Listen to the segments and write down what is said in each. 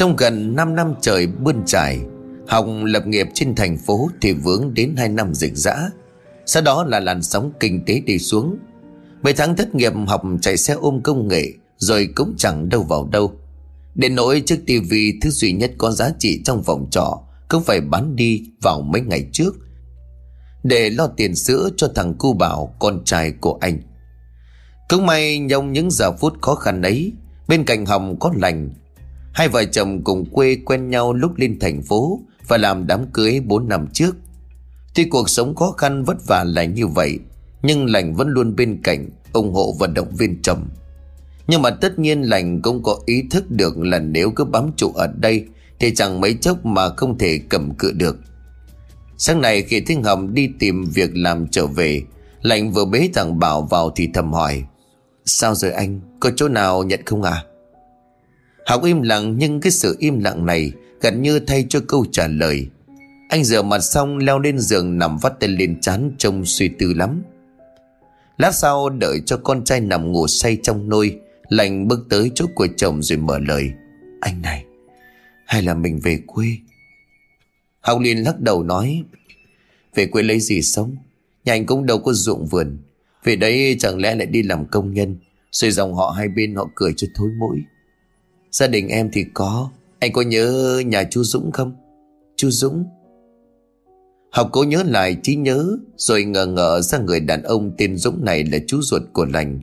Trong gần 5 năm trời bươn trải, Hồng lập nghiệp trên thành phố Thì vướng đến 2 năm dịch dã Sau đó là làn sóng kinh tế đi xuống. Mấy tháng thất nghiệp học chạy xe ôm công nghệ Rồi cũng chẳng đâu vào đâu. Đến nỗi chiếc tivi thứ duy nhất có giá trị trong phòng trọ Cũng phải bán đi vào mấy ngày trước. Để lo tiền sữa cho thằng cu bảo, con trai của anh. Cũng may trong những giờ phút khó khăn ấy, Bên cạnh Hồng có lành Hai vợ chồng cùng quê quen nhau lúc lên thành phố Và làm đám cưới 4 năm trước. Tuy cuộc sống khó khăn vất vả là như vậy, Nhưng lành vẫn luôn bên cạnh, ủng hộ và động viên chồng. Nhưng mà tất nhiên lành cũng có ý thức được là nếu cứ bám trụ ở đây thì chẳng mấy chốc mà không thể cầm cự được. Sáng nay khi thiên hồng đi tìm việc làm trở về, lành vừa bế thằng bảo vào thì thầm hỏi, sao rồi anh? Có chỗ nào nhận không à? Học im lặng, nhưng cái sự im lặng này gần như thay cho câu trả lời. Anh rửa mặt xong, leo lên giường nằm vắt tay lên chán trông suy tư lắm. Lát sau, đợi cho con trai nằm ngủ say trong nôi Lành bước tới chỗ của chồng rồi mở lời. Anh này, Hay là mình về quê? Học liền lắc đầu nói, Về quê lấy gì sống? Nhà anh cũng đâu có ruộng vườn. Về đấy chẳng lẽ lại đi làm công nhân, Rồi dòng họ hai bên họ cười cho thối mũi. Gia đình em thì có. Anh có nhớ nhà chú Dũng không? Chú Dũng. Học cố nhớ lại trí nhớ, Rồi ngờ ngờ ra người đàn ông tên Dũng này là chú ruột của lành.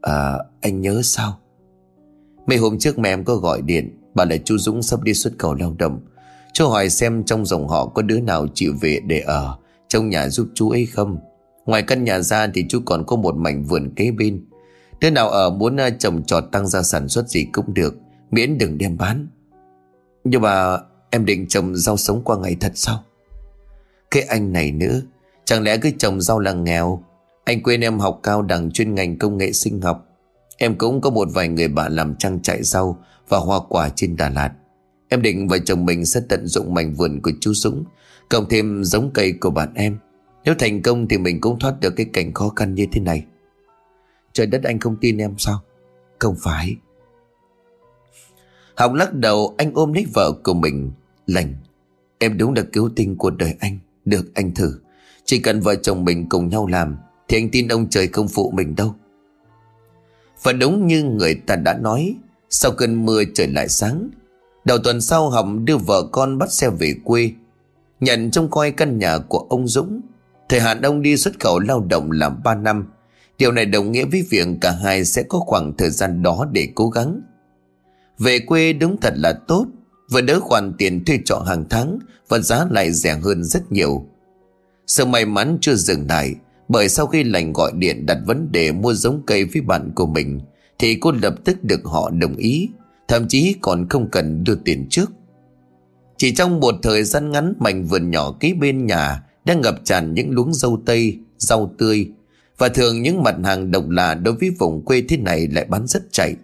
À anh nhớ sao? Mấy hôm trước mẹ em có gọi điện, Bảo là chú Dũng sắp đi xuất khẩu lao động. Chú hỏi xem trong dòng họ có đứa nào chịu về để ở, Trong nhà giúp chú ấy không? Ngoài căn nhà ra thì chú còn có một mảnh vườn kế bên. Đứa nào ở muốn à, trồng trọt tăng ra sản xuất gì cũng được. Miễn đừng đem bán. Nhưng mà em định trồng rau sống qua ngày thật sao? Cái anh này nữa Chẳng lẽ cứ trồng rau là nghèo? Anh quên em học cao đẳng chuyên ngành công nghệ sinh học. Em cũng có một vài người bạn làm trang trại rau Và hoa quả trên Đà Lạt. Em định vợ chồng mình sẽ tận dụng mảnh vườn của chú Dũng, Cộng thêm giống cây của bạn em. Nếu thành công thì mình cũng thoát được cái cảnh khó khăn như thế này. Trời đất anh không tin em sao? Không phải. Học lắc đầu, anh ôm lấy vợ của mình. Lành, Em đúng là cứu tinh của đời anh. Được anh thử. Chỉ cần vợ chồng mình cùng nhau làm, thì anh tin ông trời không phụ mình đâu. Và đúng như người ta đã nói, Sau cơn mưa trời lại sáng, Đầu tuần sau Hồng đưa vợ con bắt xe về quê. Nhận trông coi căn nhà của ông Dũng, Thời hạn ông đi xuất khẩu lao động là 3 năm. Điều này đồng nghĩa với việc cả hai sẽ có khoảng thời gian đó để cố gắng. Về quê đúng thật là tốt, Vừa đỡ khoản tiền thuê trọ hàng tháng, Và giá lại rẻ hơn rất nhiều. Sự may mắn chưa dừng lại, bởi sau khi lành gọi điện đặt vấn đề mua giống cây với bạn của mình, Thì cô lập tức được họ đồng ý, Thậm chí còn không cần đưa tiền trước. Chỉ trong một thời gian ngắn, Mảnh vườn nhỏ kế bên nhà Đang ngập tràn những luống dâu tây, Rau tươi, Và thường những mặt hàng độc lạ đối với vùng quê thế này lại bán rất chạy.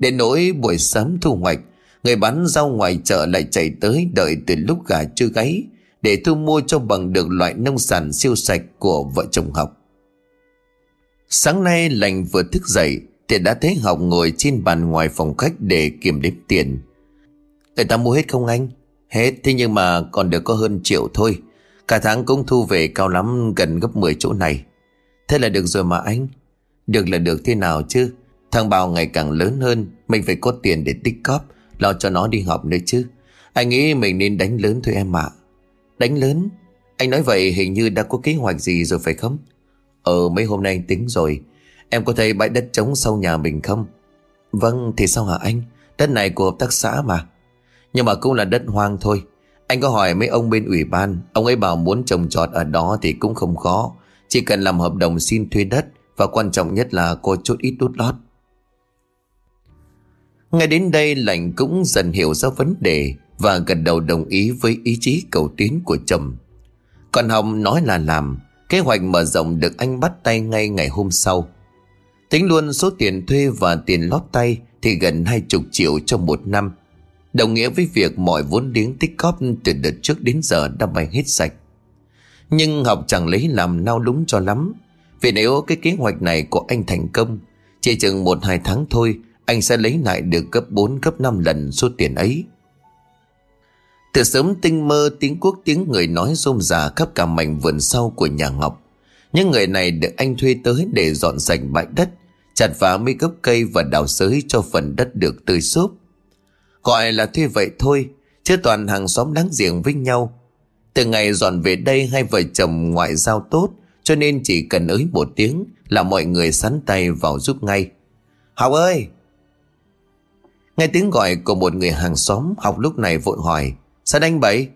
Đến nỗi buổi sớm thu hoạch, Người bán rau ngoài chợ lại chạy tới đợi từ lúc gà chưa gáy, để thu mua cho bằng được loại nông sản siêu sạch của vợ chồng học. Sáng nay, lành vừa thức dậy, thì đã thấy học ngồi trên bàn ngoài phòng khách để kiểm đếm tiền. Người ta mua hết không anh? Hết, thế nhưng mà còn được có hơn triệu thôi. Cả tháng cũng thu về cao lắm, gần gấp 10 chỗ này. Thế là được rồi mà anh. Được là được thế nào chứ? Thằng Bảo ngày càng lớn hơn, mình phải có tiền để tích cóp, lo cho nó đi học nữa chứ. Anh nghĩ mình nên đánh lớn thôi em ạ. Đánh lớn? Anh nói vậy hình như đã có kế hoạch gì rồi phải không? Ờ mấy hôm nay anh tính rồi. Em có thấy bãi đất trống sau nhà mình không? Vâng thì sao hả anh? Đất này của hợp tác xã mà. Nhưng mà cũng là đất hoang thôi. Anh có hỏi mấy ông bên ủy ban Ông ấy bảo muốn trồng trọt ở đó thì cũng không khó. Chỉ cần làm hợp đồng xin thuê đất Và quan trọng nhất là có chút ít đút lót. Ngay đến đây lành cũng dần hiểu ra vấn đề và gật đầu đồng ý với ý chí cầu tiến của chồng. Còn Hồng nói là làm, kế hoạch mở rộng được anh bắt tay ngay ngày hôm sau. Tính luôn số tiền thuê và tiền lót tay thì gần hai chục triệu trong một năm. Đồng nghĩa với việc mọi vốn liếng tích góp từ đợt trước đến giờ đã bay hết sạch. Nhưng học chẳng lấy làm nao đúng cho lắm. Vì nếu cái kế hoạch này của anh thành công, chỉ chừng một hai tháng thôi, anh sẽ lấy lại được gấp 4 gấp 5 lần số tiền ấy. Từ sớm tinh mơ tiếng quốc tiếng người nói rôm rà khắp cả mảnh vườn sau của nhà Ngọc. Những người này được anh thuê tới để dọn sạch bãi đất, chặt phá mấy gốc cây và đào sới cho phần đất được tươi xốp. Gọi là thuê vậy thôi, chứ toàn hàng xóm láng giềng với nhau. Từ ngày dọn về đây hai vợ chồng ngoại giao tốt, cho nên chỉ cần ới một tiếng là mọi người sắn tay vào giúp ngay. Học ơi! Nghe tiếng gọi của một người hàng xóm, Học lúc này vội hỏi, sao đánh bậy?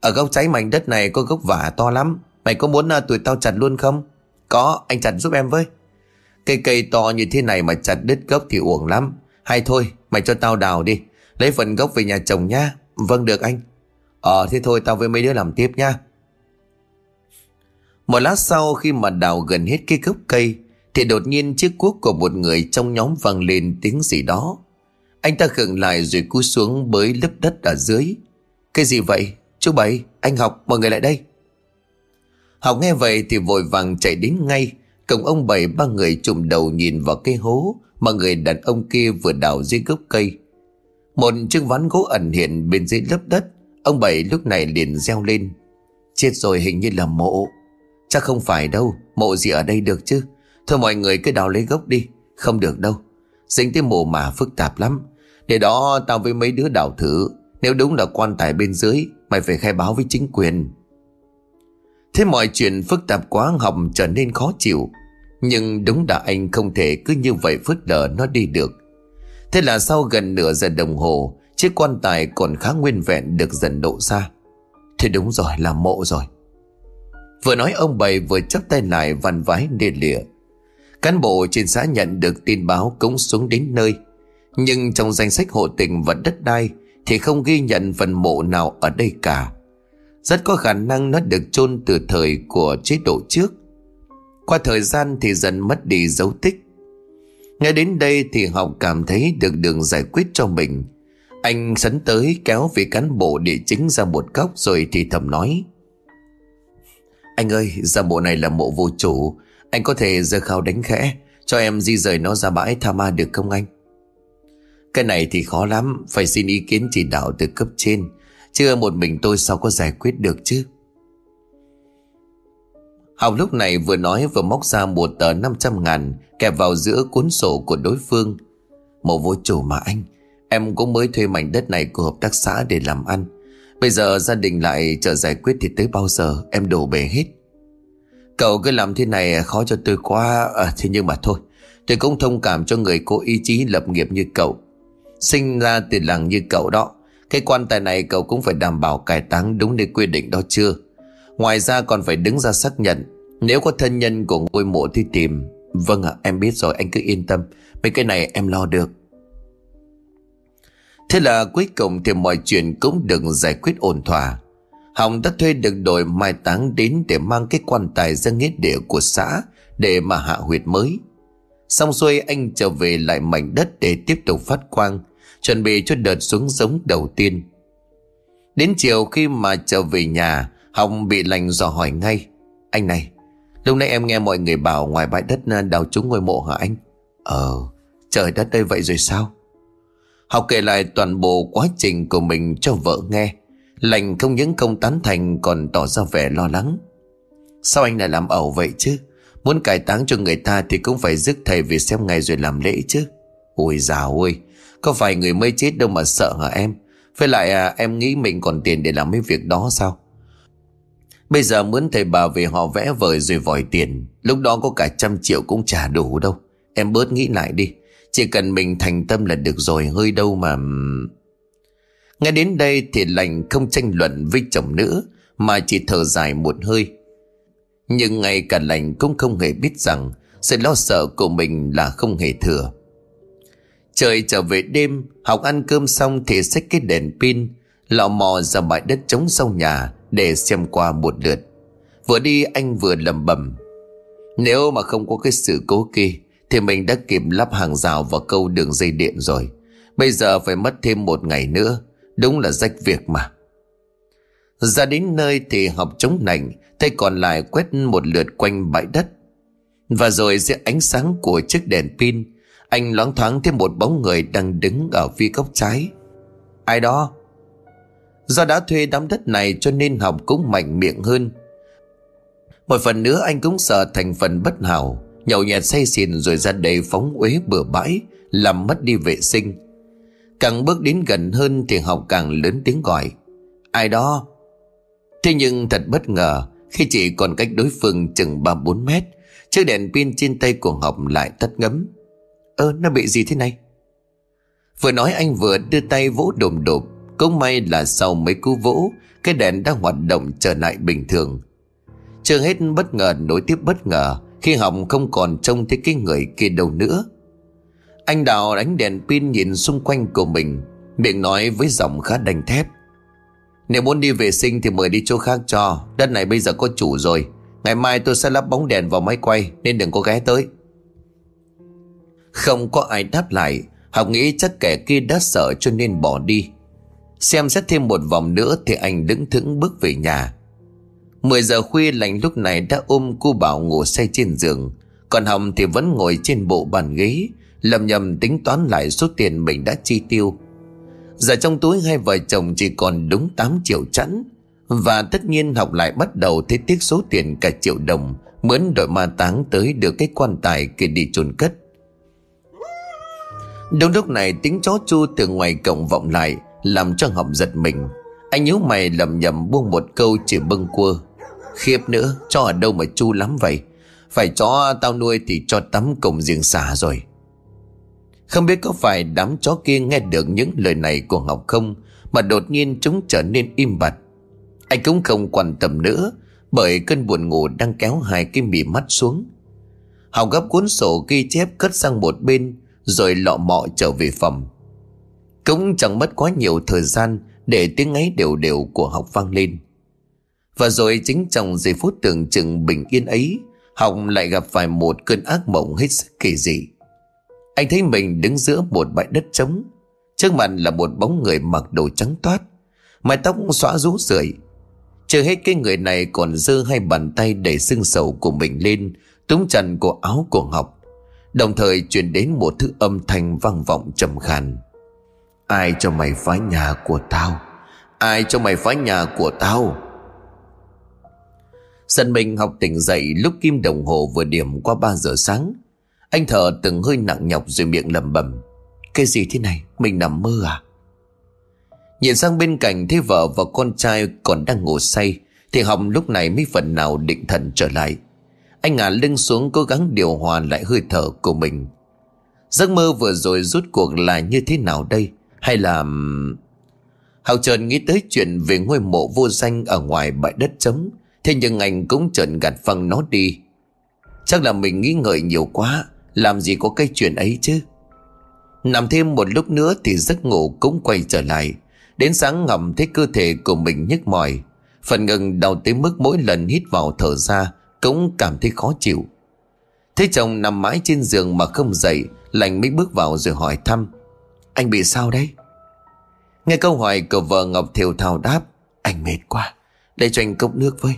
Ở gốc cháy mảnh đất này có gốc vả to lắm, mày có muốn à, tụi tao chặt luôn không? Có, anh chặt giúp em với. Cây cây to như thế này mà chặt đứt gốc thì uổng lắm. Hay thôi, mày cho tao đào đi. Lấy phần gốc về nhà chồng nha. Vâng được anh. Ờ thế thôi tao với mấy đứa làm tiếp nha. Một lát sau khi mà đào gần hết cái gốc cây thì đột nhiên chiếc cuốc của một người trong nhóm vang lên tiếng gì đó. Anh ta khựng lại rồi cúi xuống bới lớp đất ở dưới. Cái gì vậy? Chú Bảy, anh học, mọi người lại đây. Học nghe vậy thì vội vàng chạy đến ngay. Cộng ông Bảy ba người trùm đầu nhìn vào cái hố mà người đàn ông kia vừa đào dưới gốc cây. Một chiếc ván gỗ ẩn hiện bên dưới lớp đất. Ông Bảy lúc này liền reo lên. Chết rồi hình như là mộ. Chắc không phải đâu, mộ gì ở đây được chứ. Thôi mọi người cứ đào lấy gốc đi. Không được đâu. Dính tới mộ mà phức tạp lắm. Để đó tao với mấy đứa đào thử. Nếu đúng là quan tài bên dưới, mày phải khai báo với chính quyền. Thế mọi chuyện phức tạp quá học trở nên khó chịu. Nhưng đúng là anh không thể cứ như vậy phớt lờ nó đi được. Thế là sau gần nửa giờ đồng hồ, chiếc quan tài còn khá nguyên vẹn được dần độ ra. Thế đúng rồi là mộ rồi. Vừa nói ông bày vừa chắp tay lại vằn vái nề lịa. Cán bộ trên xã nhận được tin báo cũng xuống đến nơi. Nhưng trong danh sách hộ tình và đất đai thì không ghi nhận phần mộ nào ở đây cả. Rất có khả năng nó được chôn từ thời của chế độ trước. Qua thời gian thì dần mất đi dấu tích. Nghe đến đây thì Học cảm thấy được đường giải quyết cho mình. Anh sấn tới kéo vị cán bộ địa chính ra một góc rồi thì thầm nói. Anh ơi, ra mộ này là mộ vô chủ. Anh có thể giơ khao đánh khẽ, cho em di rời nó ra bãi tha ma được không anh? Cái này thì khó lắm, phải xin ý kiến chỉ đạo từ cấp trên. Chứ một mình tôi sao có giải quyết được chứ? Học lúc này vừa nói vừa móc ra một tờ 500 ngàn kẹp vào giữa cuốn sổ của đối phương. Một vô chủ mà anh, em cũng mới thuê mảnh đất này của hợp tác xã để làm ăn. Bây giờ gia đình lại chờ giải quyết thì tới bao giờ em đổ bể hết. Cậu cứ làm thế này khó cho tôi quá, à, thế nhưng mà thôi. Tôi cũng thông cảm cho người có ý chí lập nghiệp như cậu. Sinh ra từ làng như cậu đó. Cái quan tài này cậu cũng phải đảm bảo cải táng đúng nơi quy định đó chưa? Ngoài ra còn phải đứng ra xác nhận Nếu có thân nhân của ngôi mộ thì tìm Vâng ạ em biết rồi anh cứ yên tâm Mấy cái này em lo được Thế là cuối cùng thì mọi chuyện cũng được giải quyết ổn thỏa Hồng đã thuê được đội mai táng đến để mang cái quan tài ra nghĩa địa của xã để mà hạ huyệt mới. Xong xuôi anh trở về lại mảnh đất để tiếp tục phát quang, chuẩn bị cho đợt xuống giống đầu tiên. Đến chiều khi mà trở về nhà, Hồng bị lành dò hỏi ngay Anh này Lúc nãy em nghe mọi người bảo ngoài bãi đất à, đào trúng ngôi mộ hả anh Ờ Trời đất đây vậy rồi sao Học kể lại toàn bộ quá trình của mình cho vợ nghe Lành không những không tán thành còn tỏ ra vẻ lo lắng. Sao anh lại làm ẩu vậy chứ? Muốn cải táng cho người ta thì cũng phải dứt thầy về xem ngày rồi làm lễ chứ. Ôi dào ơi Có phải người mới chết đâu mà sợ hả em? Với lại à, em nghĩ mình còn tiền để làm mấy việc đó sao? Bây giờ muốn thầy bà về họ vẽ vời rồi vòi tiền Lúc đó có cả trăm triệu cũng trả đủ đâu. Em bớt nghĩ lại đi Chỉ cần mình thành tâm là được rồi Hơi đâu mà Nghe đến đây thì lành không tranh luận với chồng nữa Mà chỉ thở dài một hơi Nhưng ngay cả lành cũng không hề biết rằng Sự lo sợ của mình là không hề thừa Trời trở về đêm Học ăn cơm xong thì xách cái đèn pin, Lọ mò ra bãi đất trống sau nhà để xem qua một lượt. Vừa đi, anh vừa lầm bầm. Nếu mà không có cái sự cố kia, thì mình đã kịp lắp hàng rào vào câu đường dây điện rồi. Bây giờ phải mất thêm một ngày nữa. Đúng là rách việc mà. Ra đến nơi thì học chống nảnh, tay còn lại quét một lượt quanh bãi đất. Và rồi dưới ánh sáng của chiếc đèn pin, anh loáng thoáng thêm một bóng người đang đứng ở phía góc trái. Ai đó? Do đã thuê đám đất này cho nên học cũng mạnh miệng hơn Một phần nữa anh cũng sợ thành phần bất hảo Nhậu nhẹt say xỉn rồi ra đây phóng uế bừa bãi Làm mất đi vệ sinh Càng bước đến gần hơn thì học càng lớn tiếng gọi. Ai đó? Thế nhưng thật bất ngờ, Khi chỉ còn cách đối phương chừng 3-4 mét, Chiếc đèn pin trên tay của học lại tắt ngấm. Ơ, nó bị gì thế này? Vừa nói anh vừa đưa tay vỗ đồm đột Cũng may là sau mấy cú vỗ, Cái đèn đã hoạt động trở lại bình thường. Chưa hết bất ngờ, nối tiếp bất ngờ, Khi học không còn trông thấy cái người kia đâu nữa. Anh Đào đánh đèn pin nhìn xung quanh của mình, Miệng nói với giọng khá đành thép. Nếu muốn đi vệ sinh thì mời đi chỗ khác cho, Đất này bây giờ có chủ rồi. Ngày mai tôi sẽ lắp bóng đèn vào máy quay, Nên đừng có ghé tới. Không có ai đáp lại, Học nghĩ chắc kẻ kia đã sợ cho nên bỏ đi. Xem xét thêm một vòng nữa Thì anh đứng thững bước về nhà. 10 giờ khuya lành lúc này đã ôm cô Bảo ngủ say trên giường. Còn Hồng thì vẫn ngồi trên bộ bàn ghế Lầm nhầm tính toán lại số tiền mình đã chi tiêu. Giờ trong túi hai vợ chồng chỉ còn đúng 8 triệu chẵn. Và tất nhiên học lại bắt đầu thấy tiếc số tiền cả triệu đồng, Mướn đội ma táng tới được cái quan tài kia đi chôn cất. Đúng lúc này tiếng chó chu từ ngoài cổng vọng lại, Làm cho Ngọc giật mình. Anh nhíu mày lầm nhầm buông một câu chỉ bâng quơ. Khiếp nữa cho ở đâu mà chu lắm vậy? Phải chó tao nuôi thì cho tắm cổng riêng xả rồi. Không biết có phải đám chó kia nghe được những lời này của Ngọc không, Mà đột nhiên chúng trở nên im bặt. Anh cũng không quan tâm nữa, Bởi cơn buồn ngủ đang kéo hai cái mì mắt xuống. Hào gấp cuốn sổ ghi chép cất sang một bên, rồi lọ mọ trở về phòng. Cũng chẳng mất quá nhiều thời gian Để tiếng ấy đều đều của học vang lên. Và rồi chính trong giây phút tưởng chừng bình yên ấy, Học lại gặp phải một cơn ác mộng hết sức kỳ dị. Anh thấy mình đứng giữa một bãi đất trống. Trước mặt là một bóng người mặc đồ trắng toát. Mái tóc xóa rũ rượi. Chưa hết cái người này còn giơ hai bàn tay để xương sầu của mình lên, Túm chặt của áo của học Đồng thời truyền đến một thứ âm thanh vang vọng trầm khàn. Ai cho mày phá nhà của tao? Ai cho mày phá nhà của tao? Sân mình học tỉnh dậy lúc kim đồng hồ vừa điểm qua 3 giờ sáng. Anh thở từng hơi nặng nhọc rồi miệng lẩm bẩm, Cái gì thế này? Mình nằm mơ à? Nhìn sang bên cạnh thấy vợ và con trai còn đang ngủ say, Thì Hồng lúc này mới phần nào định thần trở lại. Anh ngả lưng xuống cố gắng điều hòa lại hơi thở của mình. Giấc mơ vừa rồi rút cuộc là như thế nào đây? Hay là... Hào trần nghĩ tới chuyện về ngôi mộ vô danh ở ngoài bãi đất trống, Thế nhưng anh cũng trần gạt phăng nó đi. Chắc là mình nghĩ ngợi nhiều quá. Làm gì có cái chuyện ấy chứ? Nằm thêm một lúc nữa thì giấc ngủ cũng quay trở lại. Đến sáng ngầm thấy cơ thể của mình nhức mỏi. Phần ngừng đau tới mức mỗi lần hít vào thở ra cũng cảm thấy khó chịu. Thấy chồng nằm mãi trên giường mà không dậy, Lành mới bước vào rồi hỏi thăm. Anh bị sao đấy? Nghe câu hỏi của vợ Ngọc Thiều thào đáp, Anh mệt quá, Để cho anh cốc nước với.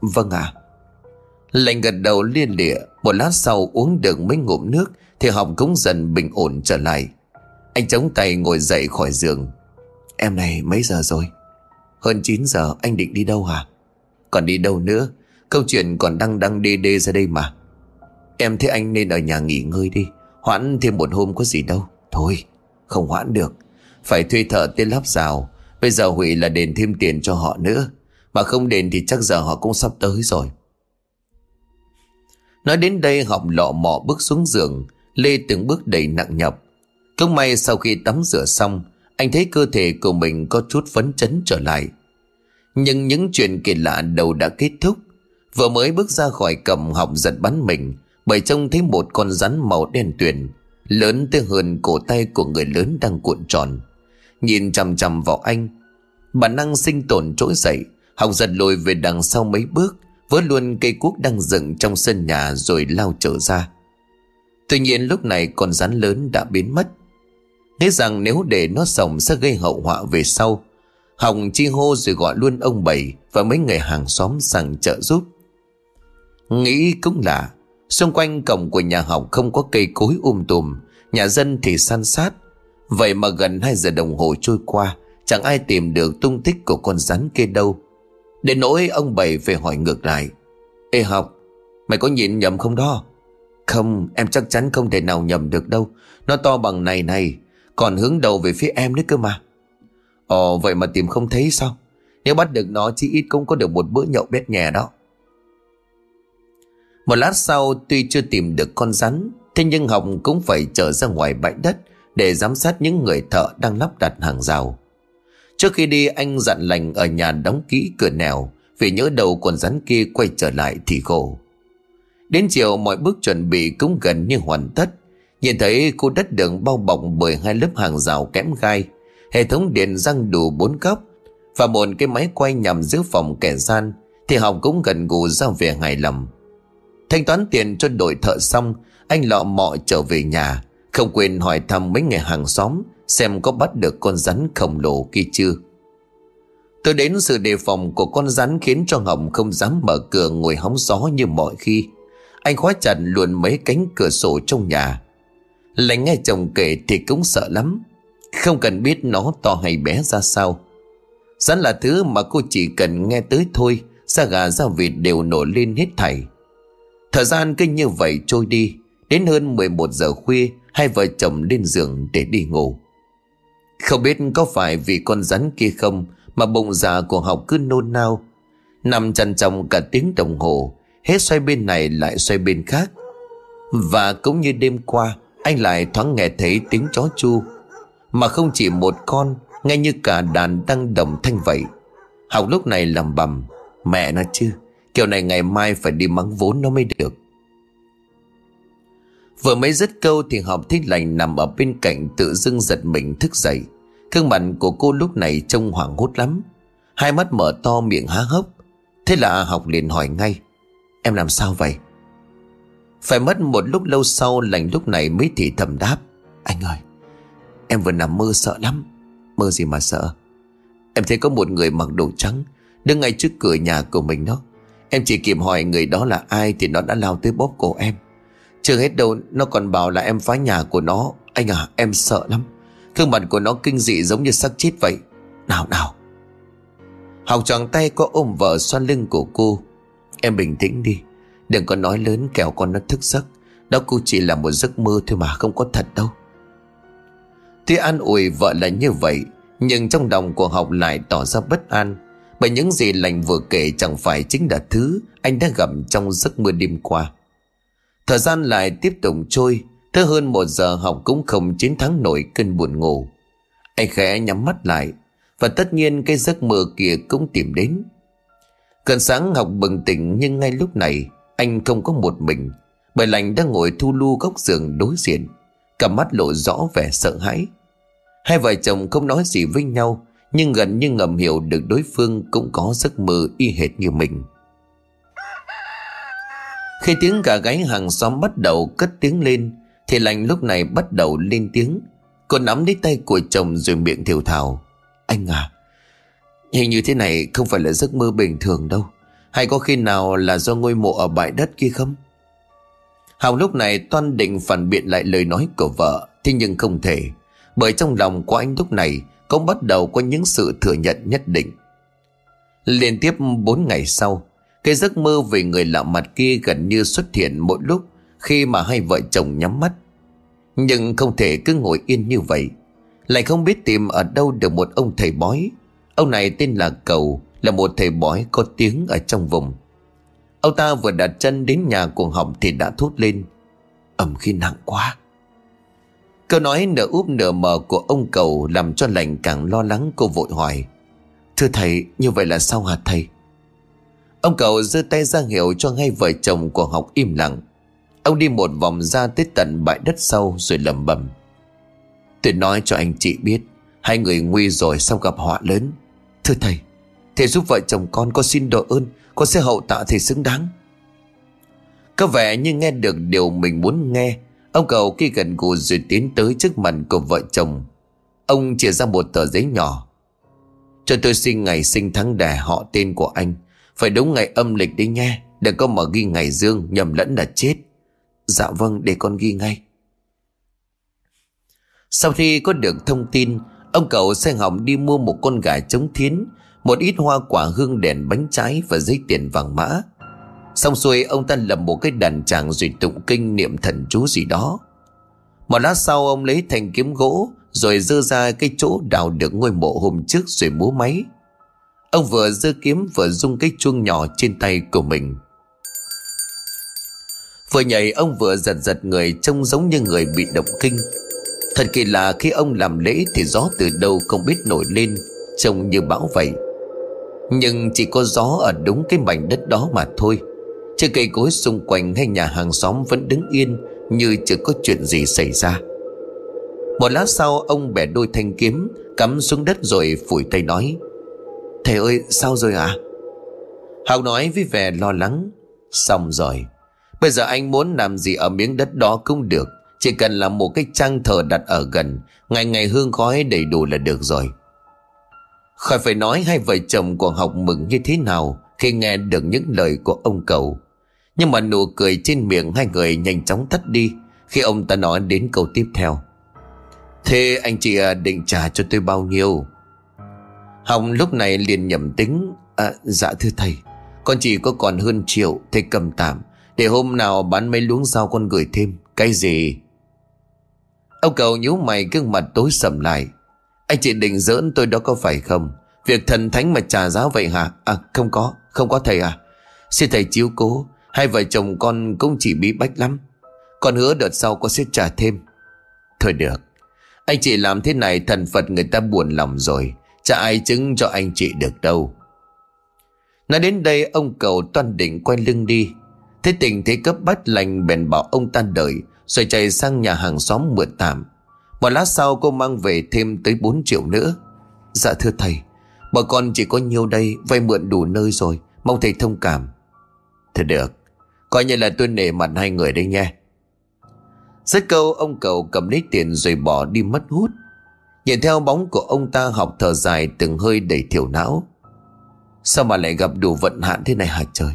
Vâng ạ. à. Lệnh gật đầu liên lịa, Một lát sau uống được mấy ngụm nước, Thì Hồng cũng dần bình ổn trở lại. Anh chống tay ngồi dậy khỏi giường. Em này mấy giờ rồi? Hơn 9 giờ, anh định đi đâu hả? Còn đi đâu nữa? Câu chuyện còn đang đăng đê đê ra đây mà. Em thấy anh nên ở nhà nghỉ ngơi đi, Hoãn thêm một hôm có gì đâu. Thôi, không hoãn được. Phải thuê thợ tên lắp rào, Bây giờ hủy là đền thêm tiền cho họ nữa. Mà không đền thì chắc giờ họ cũng sắp tới rồi. Nói đến đây họng lọ mọ bước xuống giường, Lê từng bước đầy nặng nhọc. Không may sau khi tắm rửa xong, Anh thấy cơ thể của mình có chút phấn chấn trở lại. Nhưng những chuyện kỳ lạ đầu đã kết thúc. Vừa mới bước ra khỏi cầm học giật bắn mình, Bởi trông thấy một con rắn màu đen tuyền, Lớn tới hơn cổ tay của người lớn đang cuộn tròn. Nhìn chằm chằm vào anh, Bản năng sinh tồn trỗi dậy Học giật lùi về đằng sau mấy bước Vớ luôn cây cuốc đang dựng trong sân nhà Rồi lao trở ra. Tuy nhiên lúc này con rắn lớn đã biến mất. Nghĩ rằng nếu để nó sống sẽ gây hậu họa về sau. Hồng chi hô rồi gọi luôn ông bảy Và mấy người hàng xóm sang trợ giúp. Nghĩ cũng lạ, Xung quanh cổng của nhà học không có cây cối um tùm Nhà dân thì san sát. Vậy mà gần 2 giờ đồng hồ trôi qua Chẳng ai tìm được tung tích của con rắn kia đâu. Đến nỗi ông bảy về hỏi ngược lại. Ê học, Mày có nhìn nhầm không đó? Không, em chắc chắn không thể nào nhầm được đâu. Nó to bằng này này, Còn hướng đầu về phía em nữa cơ mà. Ồ, vậy mà tìm không thấy sao? Nếu bắt được nó chỉ ít cũng có được một bữa nhậu bét nhè đó. Một lát sau, tuy chưa tìm được con rắn, Thế nhưng Hồng cũng phải trở ra ngoài bãi đất Để giám sát những người thợ đang lắp đặt hàng rào. Trước khi đi, anh dặn lành ở nhà đóng kỹ cửa nẻo, Vì nhớ đầu con rắn kia quay trở lại thì khổ. Đến chiều, mọi bước chuẩn bị cũng gần như hoàn tất. Nhìn thấy khu đất đường bao bọc bởi hai lớp hàng rào kẽm gai, Hệ thống điện răng đủ bốn góc, Và một cái máy quay nhằm giữ phòng kẻ gian, Thì Học cũng gần gù ra về hài lòng. Thanh toán tiền cho đội thợ xong, Anh lọ mọ trở về nhà, Không quên hỏi thăm mấy người hàng xóm Xem có bắt được con rắn khổng lồ kia chưa. Tôi đến sự đề phòng của con rắn Khiến cho Hồng không dám mở cửa ngồi hóng gió như mọi khi. Anh khóa chặt luôn mấy cánh cửa sổ trong nhà. Lánh nghe chồng kể thì cũng sợ lắm. Không cần biết nó to hay bé ra sao. Rắn là thứ mà cô chỉ cần nghe tới thôi, Da gà da vịt đều nổi lên hết thảy. Thời gian cứ như vậy trôi đi, Đến hơn 11 giờ khuya, Hai vợ chồng lên giường để đi ngủ. Không biết có phải vì con rắn kia không Mà bụng già của học cứ nôn nao. Nằm chăn trong cả tiếng đồng hồ, Hết xoay bên này lại xoay bên khác. Và cũng như đêm qua, Anh lại thoáng nghe thấy tiếng chó chu. Mà không chỉ một con, Ngay như cả đàn đang đồng thanh vậy. Học lúc này lầm bầm Mẹ nó chứ, Kiểu này ngày mai phải đi mắng vốn nó mới được. Vừa mới dứt câu thì học thích lành nằm ở bên cạnh tự dưng giật mình thức dậy. Khương mặt của cô lúc này trông hoảng hốt lắm. Hai mắt mở to miệng há hốc. Thế là học liền hỏi ngay, Em làm sao vậy? Phải mất một lúc lâu sau, lành lúc này mới thì thầm đáp, Anh ơi, Em vừa nằm mơ sợ lắm. Mơ gì mà sợ? Em thấy có một người mặc đồ trắng Đứng ngay trước cửa nhà của mình đó. Em chỉ kịp hỏi người đó là ai Thì nó đã lao tới bóp cổ em. Chưa hết đâu, Nó còn bảo là em phá nhà của nó. Anh à em sợ lắm. Thương mặt của nó kinh dị giống như xác chết vậy. Nào nào. Học tròn tay có ôm vợ xoan lưng của cô. Em bình tĩnh đi. Đừng có nói lớn kẻo con nó thức giấc. Đó cũng chỉ là một giấc mơ thôi mà, không có thật đâu. Tuy an ủi vợ là như vậy, Nhưng trong lòng của học lại tỏ ra bất an. Bởi những gì lành vừa kể chẳng phải chính là thứ Anh đã gặp trong giấc mơ đêm qua. Thời gian lại tiếp tục trôi Tới hơn một giờ học cũng không chiến thắng nổi cơn buồn ngủ. Anh khẽ nhắm mắt lại, Và tất nhiên cái giấc mơ kia cũng tìm đến. Cơn sáng học bừng tỉnh nhưng ngay lúc này, Anh không có một mình, Bởi lành đang ngồi thu lu góc giường đối diện, Cả mắt lộ rõ vẻ sợ hãi. Hai vợ chồng không nói gì với nhau, Nhưng gần như ngầm hiểu được đối phương Cũng có giấc mơ y hệt như mình. Khi tiếng gà gáy hàng xóm bắt đầu cất tiếng lên, Thì lành lúc này bắt đầu lên tiếng. Cô nắm lấy tay của chồng rồi miệng thiểu thào. Anh à Hình như thế này không phải là giấc mơ bình thường đâu. Hay có khi nào là do ngôi mộ ở bãi đất kia không? Hào lúc này toan định phản biện lại lời nói của vợ, Thế nhưng không thể. Bởi trong lòng của anh lúc này Cũng bắt đầu có những sự thừa nhận nhất định. Liên tiếp 4 ngày sau cái giấc mơ về người lạ mặt kia gần như xuất hiện mỗi lúc Khi mà hai vợ chồng nhắm mắt. Nhưng không thể cứ ngồi yên như vậy. Lại không biết tìm ở đâu được một ông thầy bói. Ông này tên là Cầu, Là một thầy bói có tiếng ở trong vùng. Ông ta vừa đặt chân đến nhà của Họng Thì đã thốt lên Ẩm khi nặng quá. Câu nói nửa úp nửa mờ của ông Cầu Làm cho lành càng lo lắng cô vội hỏi, Thưa thầy, như vậy là sao hả thầy? Ông Cầu giơ tay ra hiệu cho ngay vợ chồng của học im lặng. Ông đi một vòng ra tới tận bãi đất sau rồi lẩm bẩm. Tôi nói cho anh chị biết, Hai người nguy rồi sau gặp họa lớn. Thưa thầy Thầy giúp vợ chồng con con xin độ ơn Con sẽ hậu tạ thầy xứng đáng. Có vẻ như nghe được điều mình muốn nghe, Ông cầu khi gần gù rồi tiến tới trước mặt của vợ chồng. Ông chia ra một tờ giấy nhỏ. Cho tôi xin ngày sinh tháng đẻ họ tên của anh phải đúng ngày âm lịch đi nha, Đừng có mà ghi ngày dương nhầm lẫn là chết. Dạ vâng để con ghi ngay. Sau khi có được thông tin Ông cậu xe hỏng đi mua một con gà trống thiến Một ít hoa quả hương đèn bánh trái Và giấy tiền vàng mã. Xong xuôi ông ta lập một cái đàn tràng Rồi tụng kinh niệm thần chú gì đó. Một lát sau ông lấy thanh kiếm gỗ Rồi dơ ra cái chỗ đào được ngôi mộ hôm trước Rồi múa máy. Ông vừa giơ kiếm vừa rung cái chuông nhỏ trên tay của mình. Vừa nhảy, ông vừa giật giật người Trông giống như người bị động kinh. Thật kỳ lạ, khi ông làm lễ Thì gió từ đâu không biết nổi lên, Trông như bão vậy. Nhưng chỉ có gió ở đúng cái mảnh đất đó mà thôi. Chứ cây cối xung quanh hay nhà hàng xóm vẫn đứng yên Như chưa có chuyện gì xảy ra. Một lát sau, ông bẻ đôi thanh kiếm, Cắm xuống đất rồi phủi tay nói Thầy ơi, sao rồi ạ? À? Hào nói với vẻ lo lắng. Xong rồi, Bây giờ anh muốn làm gì ở miếng đất đó cũng được. Chỉ cần là một cái trang thờ đặt ở gần, Ngày ngày hương khói đầy đủ là được rồi. Khỏi phải nói hai vợ chồng của học mừng như thế nào Khi nghe được những lời của ông cầu Nhưng mà nụ cười trên miệng hai người nhanh chóng tắt đi Khi ông ta nói đến câu tiếp theo. Thế anh chị à, định trả cho tôi bao nhiêu? Hồng lúc này liền nhầm tính à, Dạ thưa thầy Con chỉ có còn hơn triệu Thầy cầm tạm Để hôm nào bán mấy luống rau con gửi thêm Cái gì? Ông cầu nhíu mày gương mặt tối sầm lại. Anh chị định giỡn tôi đó có phải không? Việc thần thánh mà trả giá vậy hả? À không có Không có thầy à. Xin thầy chiếu cố Hai vợ chồng con cũng chỉ bí bách lắm. Con hứa đợt sau con sẽ trả thêm. Thôi được Anh chị làm thế này thần Phật người ta buồn lòng rồi. Chả ai chứng cho anh chị được đâu. Nói đến đây, ông cầu toan định quay lưng đi. Thế tình thế cấp bách lành, bèn bảo ông ta đợi, Rồi chạy sang nhà hàng xóm mượn tạm. Một lát sau, cô mang về thêm tới 4 triệu nữa. Dạ thưa thầy Bà con chỉ có nhiêu đây, Vay mượn đủ nơi rồi, Mong thầy thông cảm. Thôi được, Coi như là tôi nể mặt hai người đây nha Rất câu, ông cầu cầm lấy tiền rồi bỏ đi mất hút. Nhìn theo bóng của ông ta học thở dài từng hơi đầy thiểu não. Sao mà lại gặp đủ vận hạn thế này hả trời?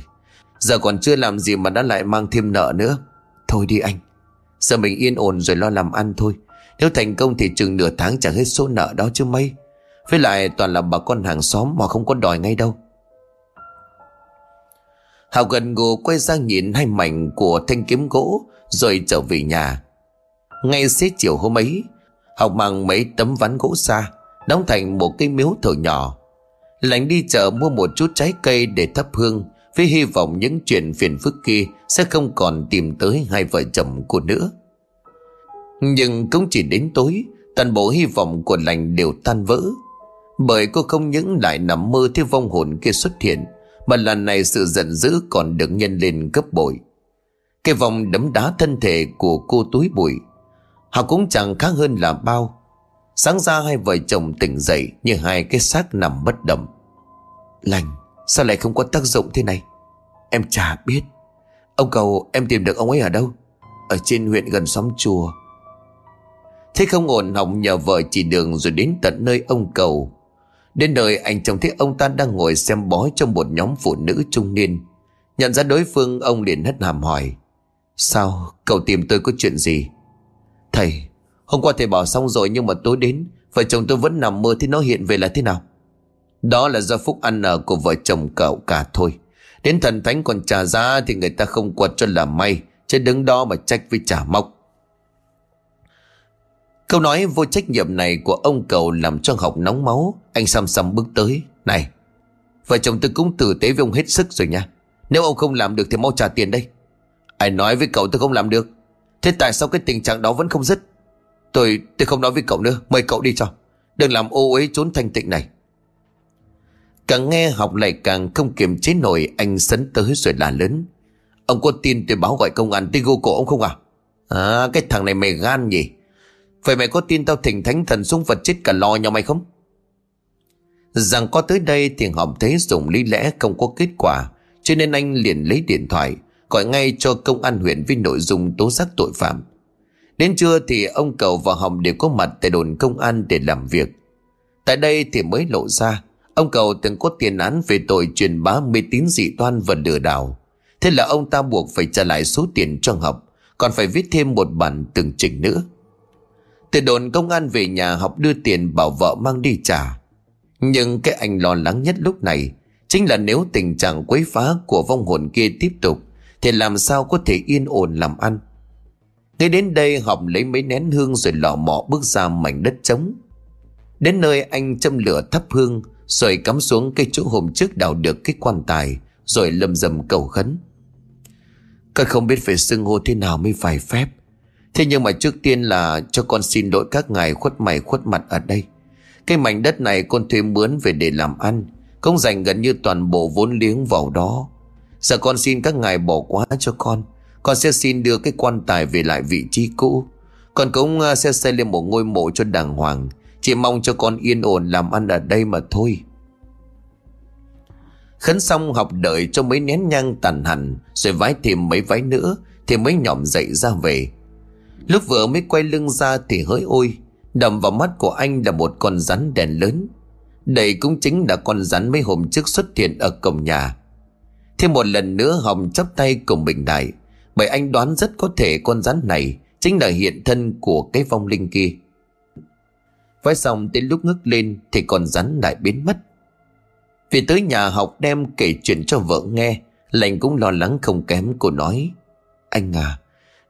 Giờ còn chưa làm gì mà đã lại mang thêm nợ nữa. Thôi đi anh. Giờ mình yên ổn rồi lo làm ăn thôi. Nếu thành công thì chừng nửa tháng trả hết số nợ đó chứ mấy Với lại toàn là bà con hàng xóm mà không có đòi ngay đâu. Hào gần gù quay sang nhìn hai mảnh của thanh kiếm gỗ Rồi trở về nhà. Ngay xế chiều hôm ấy Học mang mấy tấm ván gỗ xa Đóng thành một cái miếu thờ nhỏ. Lành đi chợ mua một chút trái cây để thắp hương, Với hy vọng những chuyện phiền phức kia Sẽ không còn tìm tới hai vợ chồng của nữa. Nhưng cũng chỉ đến tối, Toàn bộ hy vọng của lành đều tan vỡ. Bởi cô không những lại nằm mơ thấy vong hồn kia xuất hiện, Mà lần này sự giận dữ còn được nhân lên gấp bội. Cái vòng đấm đá thân thể của cô túi bụi Họ cũng chẳng khác hơn là bao. Sáng ra hai vợ chồng tỉnh dậy Như hai cái xác nằm bất động. Lành, Sao lại không có tác dụng thế này? Em chả biết. Ông cầu em tìm được ông ấy ở đâu? Ở trên huyện gần xóm chùa. Thế không ổn hỏng nhờ vợ chỉ đường rồi đến tận nơi ông cầu. Đến nơi anh chồng thấy ông ta đang ngồi xem bói trong một nhóm phụ nữ trung niên. Nhận ra đối phương, ông liền hất hàm hỏi, Sao, cậu tìm tôi có chuyện gì? Thầy, Hôm qua thầy bảo xong rồi nhưng mà tối đến, Vợ chồng tôi vẫn nằm mơ thì nó hiện về là thế nào. Đó là do phúc ăn ở của vợ chồng cậu cả thôi. Đến thần thánh còn trả giá Thì người ta không quật cho là may, Chứ đứng đó mà trách với trả móc. Câu nói vô trách nhiệm này của ông cầu làm cho học nóng máu. Anh xăm xăm bước tới, Này, Vợ chồng tôi cũng tử tế với ông hết sức rồi nha. Nếu ông không làm được thì mau trả tiền đây. Ai nói với cậu tôi không làm được? Thế tại sao cái tình trạng đó vẫn không dứt? Tôi tôi không nói với cậu nữa. Mời cậu đi cho. Đừng làm ô uế trốn thanh tịnh này. Càng nghe học lại càng không kiềm chế nổi, Anh sấn tới rồi là lớn. Ông có tin tôi báo gọi công an Tôi gô cổ ông không à? À cái thằng này mày gan nhỉ. Vậy mày có tin tao thỉnh thánh thần xuống vật chết cả lò nhau mày không? Rằng có tới đây thì họ thấy dùng lý lẽ không có kết quả, Cho nên anh liền lấy điện thoại Gọi ngay cho công an huyện với nội dung tố giác tội phạm. Đến trưa thì ông Cầu và Hồng đều có mặt tại đồn công an để làm việc. Tại đây thì mới lộ ra, Ông Cầu từng có tiền án về tội truyền bá mê tín dị đoan và lừa đảo. Thế là ông ta buộc phải trả lại số tiền cho học Còn phải viết thêm một bản tường trình nữa. Từ đồn công an về nhà học đưa tiền bảo vợ mang đi trả. Nhưng cái anh lo lắng nhất lúc này Chính là nếu tình trạng quấy phá của vong hồn kia tiếp tục thì làm sao có thể yên ổn làm ăn? Ngay đến đây học lấy mấy nén hương rồi lọ mọ bước ra mảnh đất trống. Đến nơi anh châm lửa thắp hương, Rồi cắm xuống cây chỗ hôm trước đào được cái quan tài, Rồi lầm rầm cầu khấn. Các không biết phải xưng hô thế nào mới phải phép. Thế nhưng mà trước tiên là cho con xin lỗi các ngài khuất mày khuất mặt ở đây. Cái mảnh đất này con thuê mướn về để làm ăn công dành gần như toàn bộ vốn liếng vào đó. Giờ con xin các ngài bỏ qua cho con. Con sẽ xin đưa cái quan tài về lại vị trí cũ. Con cũng à, sẽ xây lên một ngôi mộ cho đàng hoàng. Chỉ mong cho con yên ổn làm ăn ở đây mà thôi. Khấn xong học đợi cho mấy nén nhang tàn hẳn, Rồi vái thêm mấy váy nữa, Thì mới nhỏm dậy ra về. Lúc vừa mới quay lưng ra thì hỡi ôi, Đầm vào mắt của anh là một con rắn đèn lớn. Đây cũng chính là con rắn mấy hôm trước xuất hiện ở cổng nhà. Thêm một lần nữa Hồng chắp tay cùng Bình Đại Bởi anh đoán rất có thể con rắn này Chính là hiện thân của cái vong linh kia. Nói xong đến lúc ngước lên Thì con rắn lại biến mất. Vì tới nhà học đem kể chuyện cho vợ nghe, Lành cũng lo lắng không kém cô nói, Anh à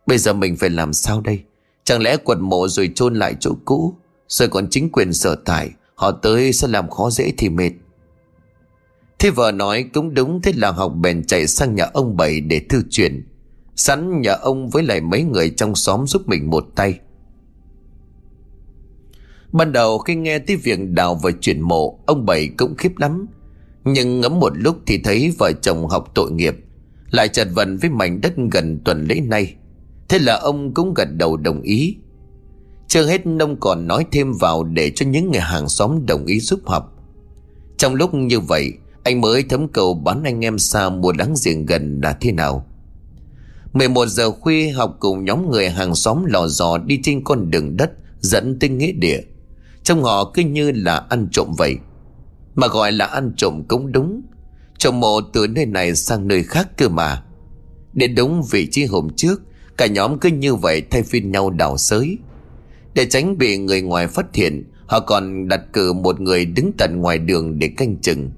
Bây giờ mình phải làm sao đây? Chẳng lẽ quật mộ rồi chôn lại chỗ cũ, Rồi còn chính quyền sở tại, Họ tới sẽ làm khó dễ thì mệt. Thế vợ nói cũng đúng, Thế là học bèn chạy sang nhà ông Bảy để thư chuyển. Sẵn nhà ông với lại mấy người trong xóm giúp mình một tay. Ban đầu khi nghe tới việc đào và chuyển mộ, Ông Bảy cũng khiếp lắm. Nhưng ngẫm một lúc thì thấy vợ chồng học tội nghiệp, Lại chật vần với mảnh đất gần tuần lễ nay. Thế là ông cũng gật đầu đồng ý. Chưa hết ông còn nói thêm vào Để cho những người hàng xóm đồng ý giúp học. Trong lúc như vậy anh mới thấm cầu bán anh em xa Mua láng giềng gần là thế nào? 11 giờ khuya, học cùng nhóm người hàng xóm lò dò Đi trên con đường đất, Dẫn tới nghĩa địa. Trong họ cứ như là ăn trộm vậy. Mà gọi là ăn trộm cũng đúng. Trộm mộ từ nơi này sang nơi khác cơ mà. Để đúng vị trí hôm trước, Cả nhóm cứ như vậy thay phiên nhau đào sới. Để tránh bị người ngoài phát hiện, Họ còn đặt cử một người đứng tận ngoài đường để canh chừng.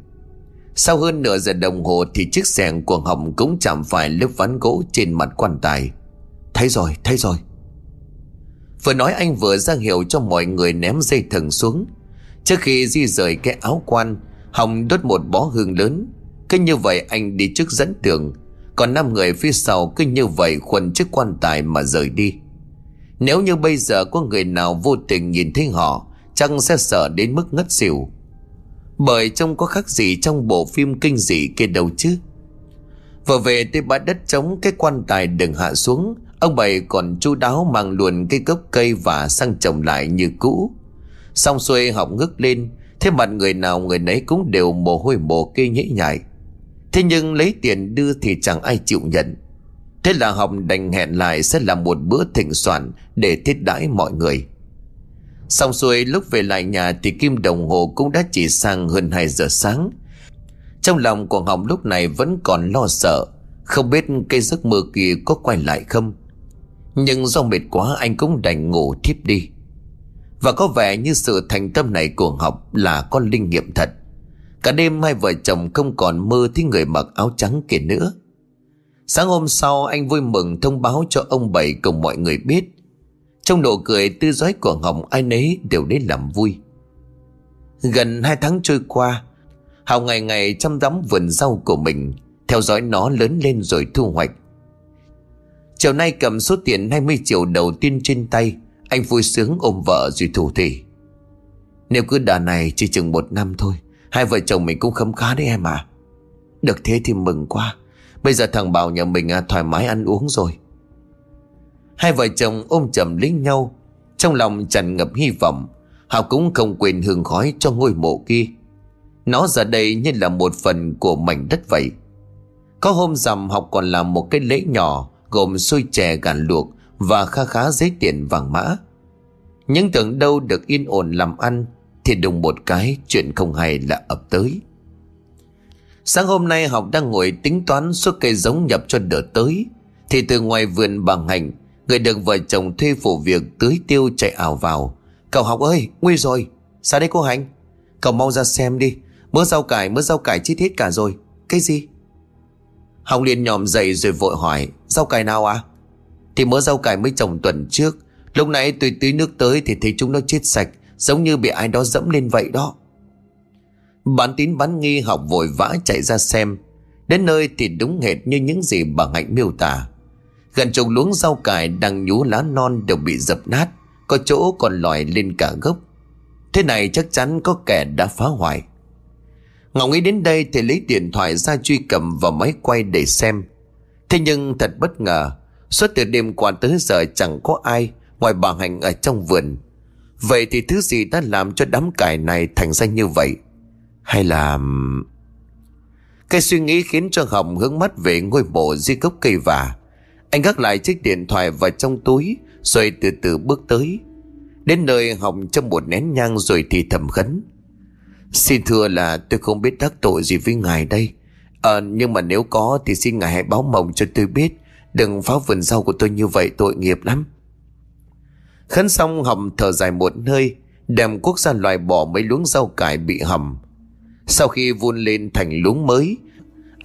Sau hơn nửa giờ đồng hồ Thì chiếc xẻng của Hồng cũng chạm phải lớp ván gỗ trên mặt quan tài. Thấy rồi, thấy rồi. Vừa nói anh vừa ra hiệu cho mọi người ném dây thừng xuống. Trước khi di rời cái áo quan Hồng đốt một bó hương lớn. Cứ như vậy anh đi trước dẫn đường còn năm người phía sau cứ như vậy khuẩn chiếc quan tài mà rời đi. Nếu như bây giờ có người nào vô tình nhìn thấy họ Chắc sẽ sợ đến mức ngất xỉu. Bởi trông có khác gì trong bộ phim kinh dị kia đâu chứ? Vừa về tới bãi đất trống, cái quan tài đừng hạ xuống. Ông bảy còn chu đáo mang luồn cây gốc cây và sang trồng lại như cũ. Xong xuôi học ngước lên, Thế mặt người nào người nấy cũng đều mồ hôi mồ kê nhễ nhại. Thế nhưng lấy tiền đưa thì chẳng ai chịu nhận. Thế là học đành hẹn lại sẽ làm một bữa thịnh soạn để thiết đãi mọi người. Xong xuôi lúc về lại nhà thì kim đồng hồ cũng đã chỉ sang hơn 2 giờ sáng. Trong lòng của Hồng lúc này vẫn còn lo sợ, không biết cây giấc mơ kia có quay lại không. Nhưng do mệt quá anh cũng đành ngủ thiếp đi. Và có vẻ như sự thành tâm này của Học là có linh nghiệm thật. Cả đêm hai vợ chồng không còn mơ thấy người mặc áo trắng kia nữa. Sáng hôm sau anh vui mừng thông báo cho ông Bảy cùng mọi người biết. Trong nụ cười tư giói của Hồng ai nấy đều đến làm vui. Gần hai tháng trôi qua, Hồng ngày ngày chăm đắm vườn rau của mình, theo dõi nó lớn lên rồi thu hoạch. Chiều nay cầm số tiền 20 triệu đầu tiên trên tay, anh vui sướng ôm vợ rồi thủ thỉ. Nếu cứ đà này chỉ chừng một năm thôi, Hai vợ chồng mình cũng khấm khá đấy em à Được thế thì mừng quá Bây giờ thằng Bảo nhà mình à, thoải mái ăn uống rồi Hai vợ chồng ôm chầm lấy nhau. Trong lòng tràn ngập hy vọng, Họ cũng không quên hương khói cho ngôi mộ kia. Nó giờ đây như là một phần của mảnh đất vậy. Có hôm rằm học còn làm một cái lễ nhỏ, Gồm xôi chè gàn luộc Và kha khá giấy tiền vàng mã. Những tưởng đâu được yên ổn làm ăn thì đùng một cái chuyện không hay là ập tới. Sáng hôm nay học đang ngồi tính toán số cây giống nhập cho đợt tới, Thì từ ngoài vườn bà hành Người được vợ chồng thuê phụ việc tưới tiêu chạy ảo vào. Cậu học ơi, nguy rồi. Sao đây cô hạnh? Cậu mau ra xem đi. Mớ rau cải, mớ rau cải chết hết cả rồi. Cái gì? Hồng liền nhòm dậy rồi vội hỏi, Rau cải nào à Thì mớ rau cải mới trồng tuần trước. Lúc nãy tôi tưới nước tới thì thấy chúng nó chết sạch, Giống như bị ai đó dẫm lên vậy đó. Bán tín bán nghi học vội vã chạy ra xem. Đến nơi thì đúng hệt như những gì bà Hạnh miêu tả. Gần chục luống rau cải đang nhú lá non đều bị dập nát, Có chỗ còn lòi lên cả gốc. Thế này chắc chắn có kẻ đã phá hoại. Ngọc nghĩ đến đây thì lấy điện thoại ra truy cầm vào máy quay để xem. Thế nhưng thật bất ngờ, Suốt từ đêm qua tới giờ chẳng có ai Ngoài bà Hạnh ở trong vườn. Vậy thì thứ gì đã làm cho đám cải này thành ra như vậy? Hay là... Cái suy nghĩ khiến cho Hồng hướng mắt về ngôi mộ dưới gốc cây vả? Anh gác lại chiếc điện thoại vào trong túi Rồi từ từ bước tới. Đến nơi Hồng trong một nén nhang rồi thì thầm khấn. Xin thưa là tôi không biết đắc tội gì với ngài đây. À, Nhưng mà nếu có thì xin ngài hãy báo mộng cho tôi biết. Đừng phá vườn rau của tôi như vậy tội nghiệp lắm. Khấn xong Hồng thở dài một hơi Đem cuốc gia loại bỏ mấy luống rau cải bị hầm. Sau khi vun lên thành luống mới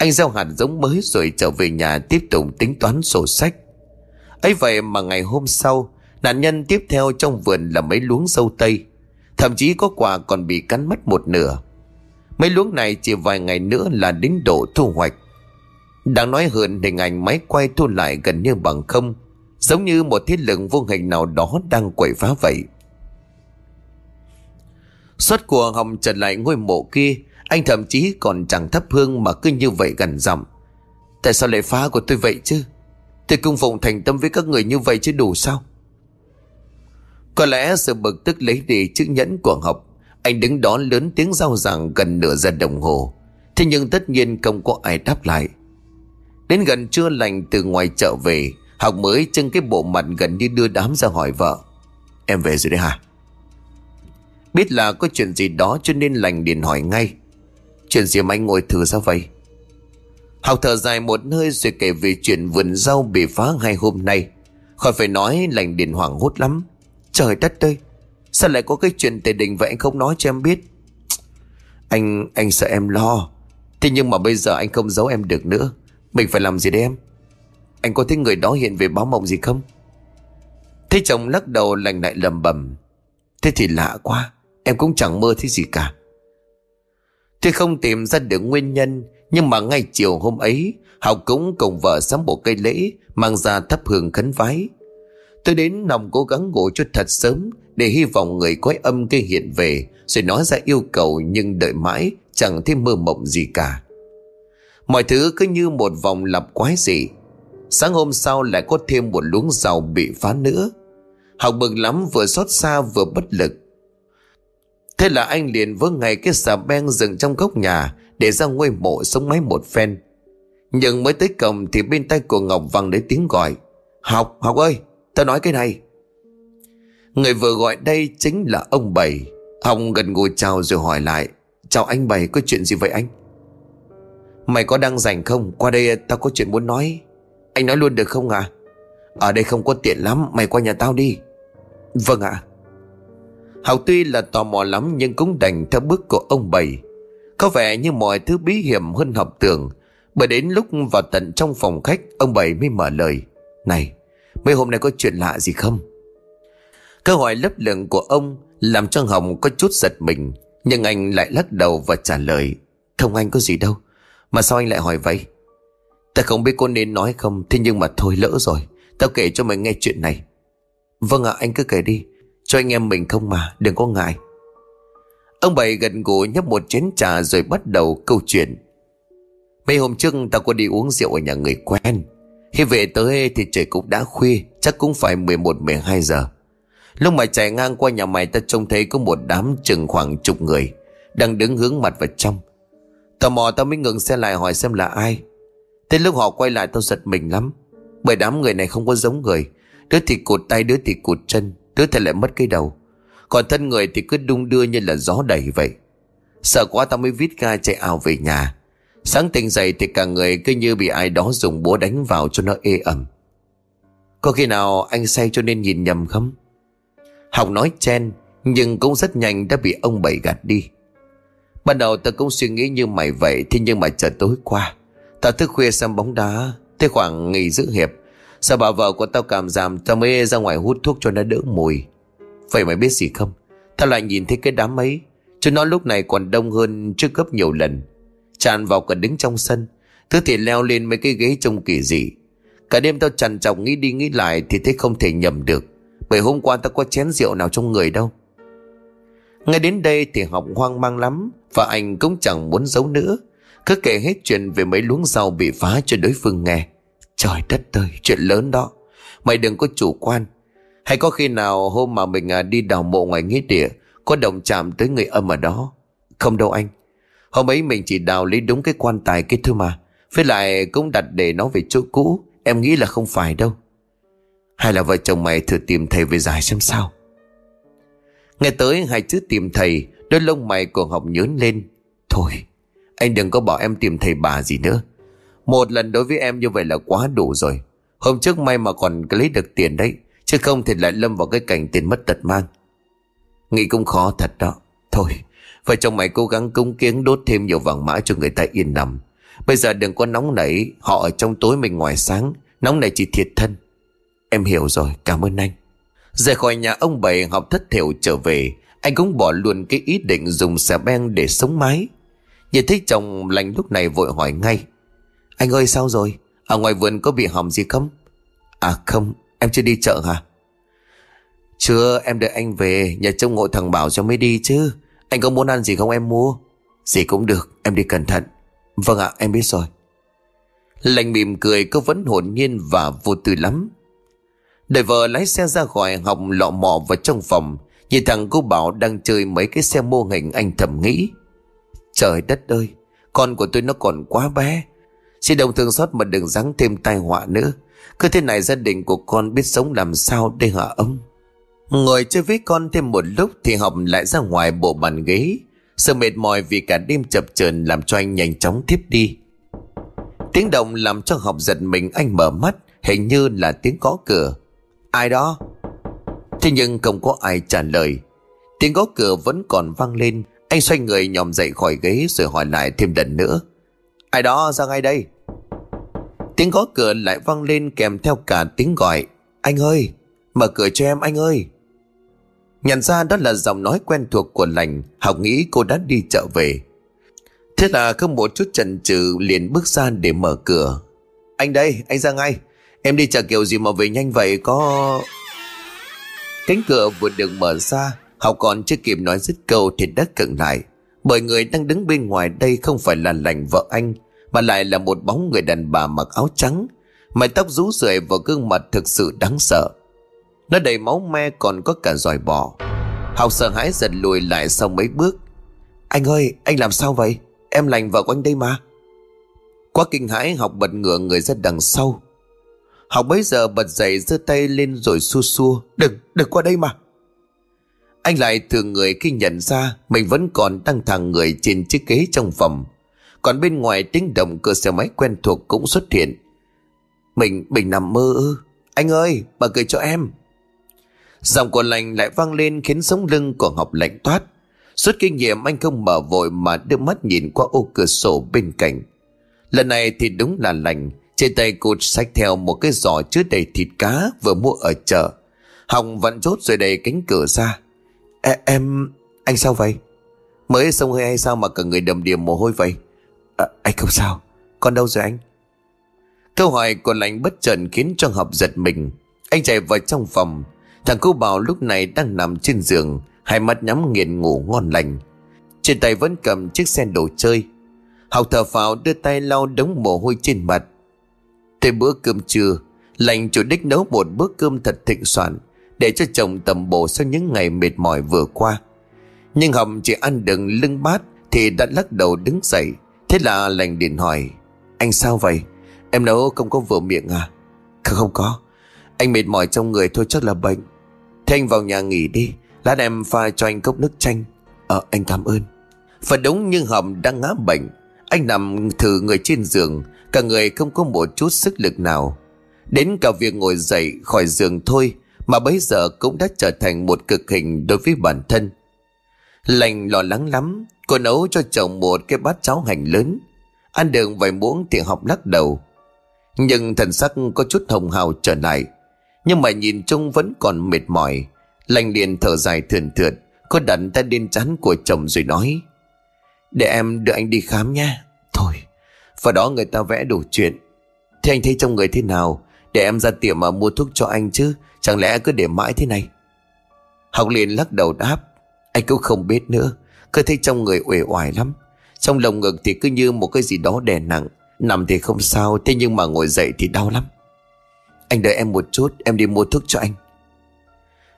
anh gieo hạt giống mới rồi trở về nhà tiếp tục tính toán sổ sách. Ấy vậy mà ngày hôm sau, Nạn nhân tiếp theo trong vườn là mấy luống dâu tây. Thậm chí có quả còn bị cắn mất một nửa. Mấy luống này chỉ vài ngày nữa là đến độ thu hoạch. Đáng nói hơn, hình ảnh máy quay thu lại gần như bằng không, Giống như một thiết lực vô hình nào đó đang quậy phá vậy. Suốt của Hồng trở lại ngôi mộ kia anh thậm chí còn chẳng thắp hương mà cứ như vậy gần giọng. Tại sao lại phá của tôi vậy chứ? Tôi cung phụng thành tâm với các người như vậy chứ đủ sao? Có lẽ sự bực tức lấy đi chiếc nhẫn của Học Anh đứng đó lớn tiếng giao giảng gần nửa giờ đồng hồ. Thế nhưng tất nhiên không có ai đáp lại. Đến gần trưa lành từ ngoài chợ về, Học mới chân cái bộ mặt gần như đưa đám ra hỏi vợ. Em về rồi đấy hả? Biết là có chuyện gì đó cho nên lành liền hỏi ngay. Chuyện gì mà anh ngồi thử ra vậy? Học thở dài một hơi rồi kể về chuyện vườn rau bị phá ngày hôm nay. Khỏi phải nói lành điện hoảng hốt lắm. Trời đất ơi Sao lại có cái chuyện tề đình vậy anh không nói cho em biết? Anh, anh sợ em lo. Thế nhưng mà bây giờ anh không giấu em được nữa. Mình phải làm gì đấy em? Anh có thấy người đó hiện về báo mộng gì không? Thế chồng lắc đầu lành lại lầm bầm Thế thì lạ quá Em cũng chẳng mơ thấy gì cả. Thế không tìm ra được nguyên nhân, Nhưng mà ngay chiều hôm ấy Học cũng cùng vợ sắm bộ cây lễ, Mang ra thắp hương khấn vái. Tôi đến nằm cố gắng ngủ cho thật sớm, Để hy vọng người quái âm kia hiện về, Rồi nói ra yêu cầu Nhưng đợi mãi, chẳng thấy mơ mộng gì cả. Mọi thứ cứ như một vòng lặp quái dị. Sáng hôm sau lại có thêm một luống rau bị phá nữa. Học bực lắm vừa xót xa vừa bất lực. Thế là anh liền vớ ngay cái xà beng dựng trong góc nhà Để ra ngôi mộ sống máy một phen. Nhưng mới tới cổng thì bên tay của Ngọc vang đến tiếng gọi. Học, Học ơi, tao nói cái này. Người vừa gọi đây chính là ông Bảy. Hồng gần ngồi chào rồi hỏi lại Chào anh Bảy có chuyện gì vậy anh? Mày có đang rảnh không? Qua đây tao có chuyện muốn nói. Anh nói luôn được không ạ? À? Ở đây không có tiện lắm Mày qua nhà tao đi. Vâng ạ. à. Hảo tuy là tò mò lắm Nhưng cũng đành theo bước của ông bảy Có vẻ như mọi thứ bí hiểm hơn học tưởng, Bởi đến lúc vào tận trong phòng khách, Ông bảy mới mở lời. Này, mấy hôm nay có chuyện lạ gì không? Câu hỏi lấp lửng của ông Làm cho Hồng có chút giật mình, Nhưng anh lại lắc đầu và trả lời. Không anh có gì đâu, Mà sao anh lại hỏi vậy? Ta không biết cô nên nói không, Thế nhưng mà thôi lỡ rồi, Tao kể cho mày nghe chuyện này. Vâng ạ, anh cứ kể đi. Cho anh em mình không mà, đừng có ngại. Ông bảy gần gù nhấp một chén trà Rồi bắt đầu câu chuyện. Mấy hôm trước tao có đi uống rượu ở nhà người quen. Khi về tới thì trời cũng đã khuya, Chắc cũng phải 11-12 giờ. Lúc mà chạy ngang qua nhà mày ta trông thấy có một đám chừng khoảng chục người Đang đứng hướng mặt vào trong. Tò mò tao mới ngừng xe lại hỏi xem là ai. Thế lúc họ quay lại tao giật mình lắm, Bởi đám người này không có giống người. Đứa thì cụt tay, đứa thì cụt chân. Đứa thì lại mất cái đầu. Còn thân người thì cứ đung đưa như là gió đẩy vậy. Sợ quá tao mới vít ga chạy ảo về nhà. Sáng tỉnh dậy thì cả người cứ như bị ai đó dùng búa đánh vào cho nó ê ẩm. Có khi nào anh say cho nên nhìn nhầm không? Học nói chen, Nhưng cũng rất nhanh đã bị ông Bảy gạt đi. Ban đầu tao cũng suy nghĩ như mày vậy, Thế nhưng mà chờ tối qua. Tao thức khuya xem bóng đá Tới khoảng nghỉ giữ hiệp. Sao bà vợ của tao cảm giảm, Tao mới ra ngoài hút thuốc cho nó đỡ mùi? Vậy mày biết gì không? Tao lại nhìn thấy cái đám ấy Cho nó lúc này còn đông hơn trước gấp nhiều lần. Tràn vào cả đứng trong sân, Thứ thì leo lên mấy cái ghế trông kỳ dị. Cả đêm tao trằn trọc nghĩ đi nghĩ lại Thì thấy không thể nhầm được, Bởi hôm qua tao có chén rượu nào trong người đâu. Ngay đến đây thì học hoang mang lắm, Và anh cũng chẳng muốn giấu nữa. Cứ kể hết chuyện về mấy luống rau bị phá cho đối phương nghe. Trời đất ơi, chuyện lớn đó. Mày đừng có chủ quan. Hay có khi nào hôm mà mình à, đi đào mộ ngoài nghĩa địa, Có động chạm tới người âm ở đó? Không đâu anh. Hôm ấy mình chỉ đào lấy đúng cái quan tài kia thôi mà. Với lại cũng đặt để nó về chỗ cũ. Em nghĩ là không phải đâu. Hay là vợ chồng mày thử tìm thầy về giải xem sao? Nghe tới hai chữ tìm thầy, Đôi lông mày của học nhớn lên. Thôi, anh đừng có bảo em tìm thầy bà gì nữa. Một lần đối với em như vậy là quá đủ rồi. Hôm trước may mà còn lấy được tiền đấy, Chứ không thì lại lâm vào cái cảnh tiền mất tật mang. Nghĩ cũng khó thật đó. Thôi, Vợ chồng mày cố gắng cúng kiếng đốt thêm nhiều vàng mã cho người ta yên nằm Bây giờ đừng có nóng nảy, Họ ở trong tối mình ngoài sáng, Nóng này chỉ thiệt thân. Em hiểu rồi, cảm ơn anh. Rời khỏi nhà ông bảy học thất thiểu trở về. Anh cũng bỏ luôn cái ý định dùng xà beng để sống mái. Nhìn thấy chồng lành lúc này vội hỏi ngay anh ơi sao rồi? Ở ngoài vườn có bị hỏng gì không? À không em chưa đi chợ hả? Chưa em đợi anh về Nhà trông ngộ thằng Bảo cho mới đi chứ. Anh có muốn ăn gì không em mua? Gì cũng được em đi cẩn thận. Vâng ạ em biết rồi. Lành mỉm cười có vẫn hồn nhiên và vô tư lắm. Đợi vợ lái xe ra khỏi học lọ mò vào trong phòng Nhìn thằng cô Bảo đang chơi mấy cái xe mô hình anh thầm nghĩ. Trời đất ơi Con của tôi nó còn quá bé Xin đồng thương xót mà đừng ráng thêm tai họa nữa. Cứ thế này gia đình của con biết sống làm sao đây hả ông? Ngồi chơi với con thêm một lúc Thì học lại ra ngoài bộ bàn ghế. Sự mệt mỏi vì cả đêm chập chờn Làm cho anh nhanh chóng tiếp đi. Tiếng động làm cho học giật mình, Anh mở mắt, Hình như là tiếng có cửa. Ai đó? Thế nhưng không có ai trả lời. Tiếng gõ cửa vẫn còn vang lên. Anh xoay người nhòm dậy khỏi ghế Rồi hỏi lại thêm lần nữa. Ai đó ra ngay đây. Tiếng gõ cửa lại vang lên kèm theo cả tiếng gọi. Anh ơi, Mở cửa cho em anh ơi. Nhận ra đó là giọng nói quen thuộc của lành, Học nghĩ cô đã đi chợ về. Thế là không một chút chần chừ liền bước ra để mở cửa. Anh đây, anh ra ngay. Em đi chợ kiểu gì mà về nhanh vậy, có Cánh cửa vừa được mở ra, Học còn chưa kịp nói dứt câu thì đã cận lại. Bởi người đang đứng bên ngoài đây không phải là lành vợ anh Mà lại là một bóng người đàn bà mặc áo trắng. Mái tóc rú rượi và gương mặt thực sự đáng sợ. Nó đầy máu me còn có cả giòi bò. Học sợ hãi giật lùi lại sau mấy bước. Anh ơi anh làm sao vậy? Em lành vợ của anh đây mà. Quá kinh hãi học bật ngửa người ra đằng sau. Học bấy giờ bật dậy giơ tay lên rồi xua xua. Đừng, đừng qua đây mà. Anh lại thường người khi nhận ra Mình vẫn còn đang thẳng người trên chiếc ghế trong phòng. Còn bên ngoài tiếng động cửa xe máy quen thuộc cũng xuất hiện. Mình, mình nằm mơ ư. Anh ơi, bà cười cho em. Giọng của lành lại vang lên khiến sống lưng của Ngọc lạnh toát. Suốt kinh nghiệm anh không mở vội mà đưa mắt nhìn qua ô cửa sổ bên cạnh. Lần này thì đúng là lành. Trên tay cột xách theo một cái giỏ chứa đầy thịt cá vừa mua ở chợ. Hồng vặn chốt rồi đẩy cánh cửa ra. E, em... anh sao vậy? Mới xong hơi hay sao mà cả người đầm đìa mồ hôi vậy? À, anh không sao. Con đâu rồi anh? Câu hỏi của lành bất chợt khiến cho Hợp giật mình. Anh chạy vào trong phòng. Thằng cô bảo lúc này đang nằm trên giường, hai mắt nhắm nghiền ngủ ngon lành. Trên tay vẫn cầm chiếc sen đồ chơi. Học thở phào đưa tay lau đống mồ hôi trên mặt. Tới bữa cơm trưa Lành chủ đích nấu một bữa cơm thật thịnh soạn để cho chồng tầm bổ sau những ngày mệt mỏi vừa qua. Nhưng Hồng chỉ ăn đừng lưng bát Thì đã lắc đầu đứng dậy. Thế là lành điện hỏi, Anh sao vậy? Em nấu không có vừa miệng à? Không không có. Anh mệt mỏi trong người thôi chắc là bệnh. Thế anh vào nhà nghỉ đi, Lát em pha cho anh cốc nước chanh. Ờ anh cảm ơn. Và đúng như Hồng đang ngã bệnh, Anh nằm thử người trên giường, Cả người không có một chút sức lực nào. Đến cả việc ngồi dậy khỏi giường thôi mà bây giờ cũng đã trở thành một cực hình đối với bản thân. Lành lo lắng lắm, Cô nấu cho chồng một cái bát cháo hành lớn. Ăn được vài muỗng thì học lắc đầu. Nhưng thần sắc có chút hồng hào trở lại. Nhưng mà nhìn chung vẫn còn mệt mỏi. Lành liền thở dài thườn thượt Cô đặt tay lên chán của chồng rồi nói. Để em đưa anh đi khám nha Thôi, vào đó người ta vẽ đủ chuyện. Thế anh thấy trong người thế nào? Để em ra tiệm mà mua thuốc cho anh chứ. Chẳng lẽ cứ để mãi thế này? Học liền lắc đầu đáp, Anh cũng không biết nữa. Cứ thấy trong người uể oải lắm. Trong lồng ngực thì cứ như một cái gì đó đè nặng. Nằm thì không sao, Thế nhưng mà ngồi dậy thì đau lắm. Anh đợi em một chút, Em đi mua thuốc cho anh.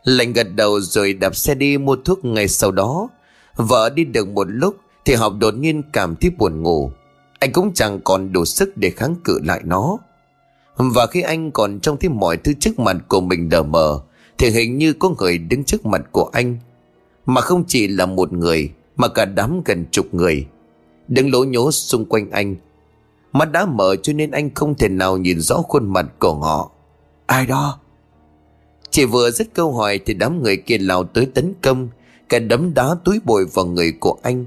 Lệnh gật đầu rồi đạp xe đi mua thuốc ngày sau đó. Vợ đi được một lúc Thì học đột nhiên cảm thấy buồn ngủ. Anh cũng chẳng còn đủ sức để kháng cự lại nó. Và khi anh còn trông thấy mọi thứ trước mặt của mình đờ mờ Thì hình như có người đứng trước mặt của anh. Mà không chỉ là một người Mà cả đám gần chục người. Đứng lố nhố xung quanh anh. Mắt đã mở cho nên anh không thể nào nhìn rõ khuôn mặt của họ. Ai đó? Chỉ vừa dứt câu hỏi thì đám người kia lao tới tấn công, cả đấm đá túi bồi vào người của anh.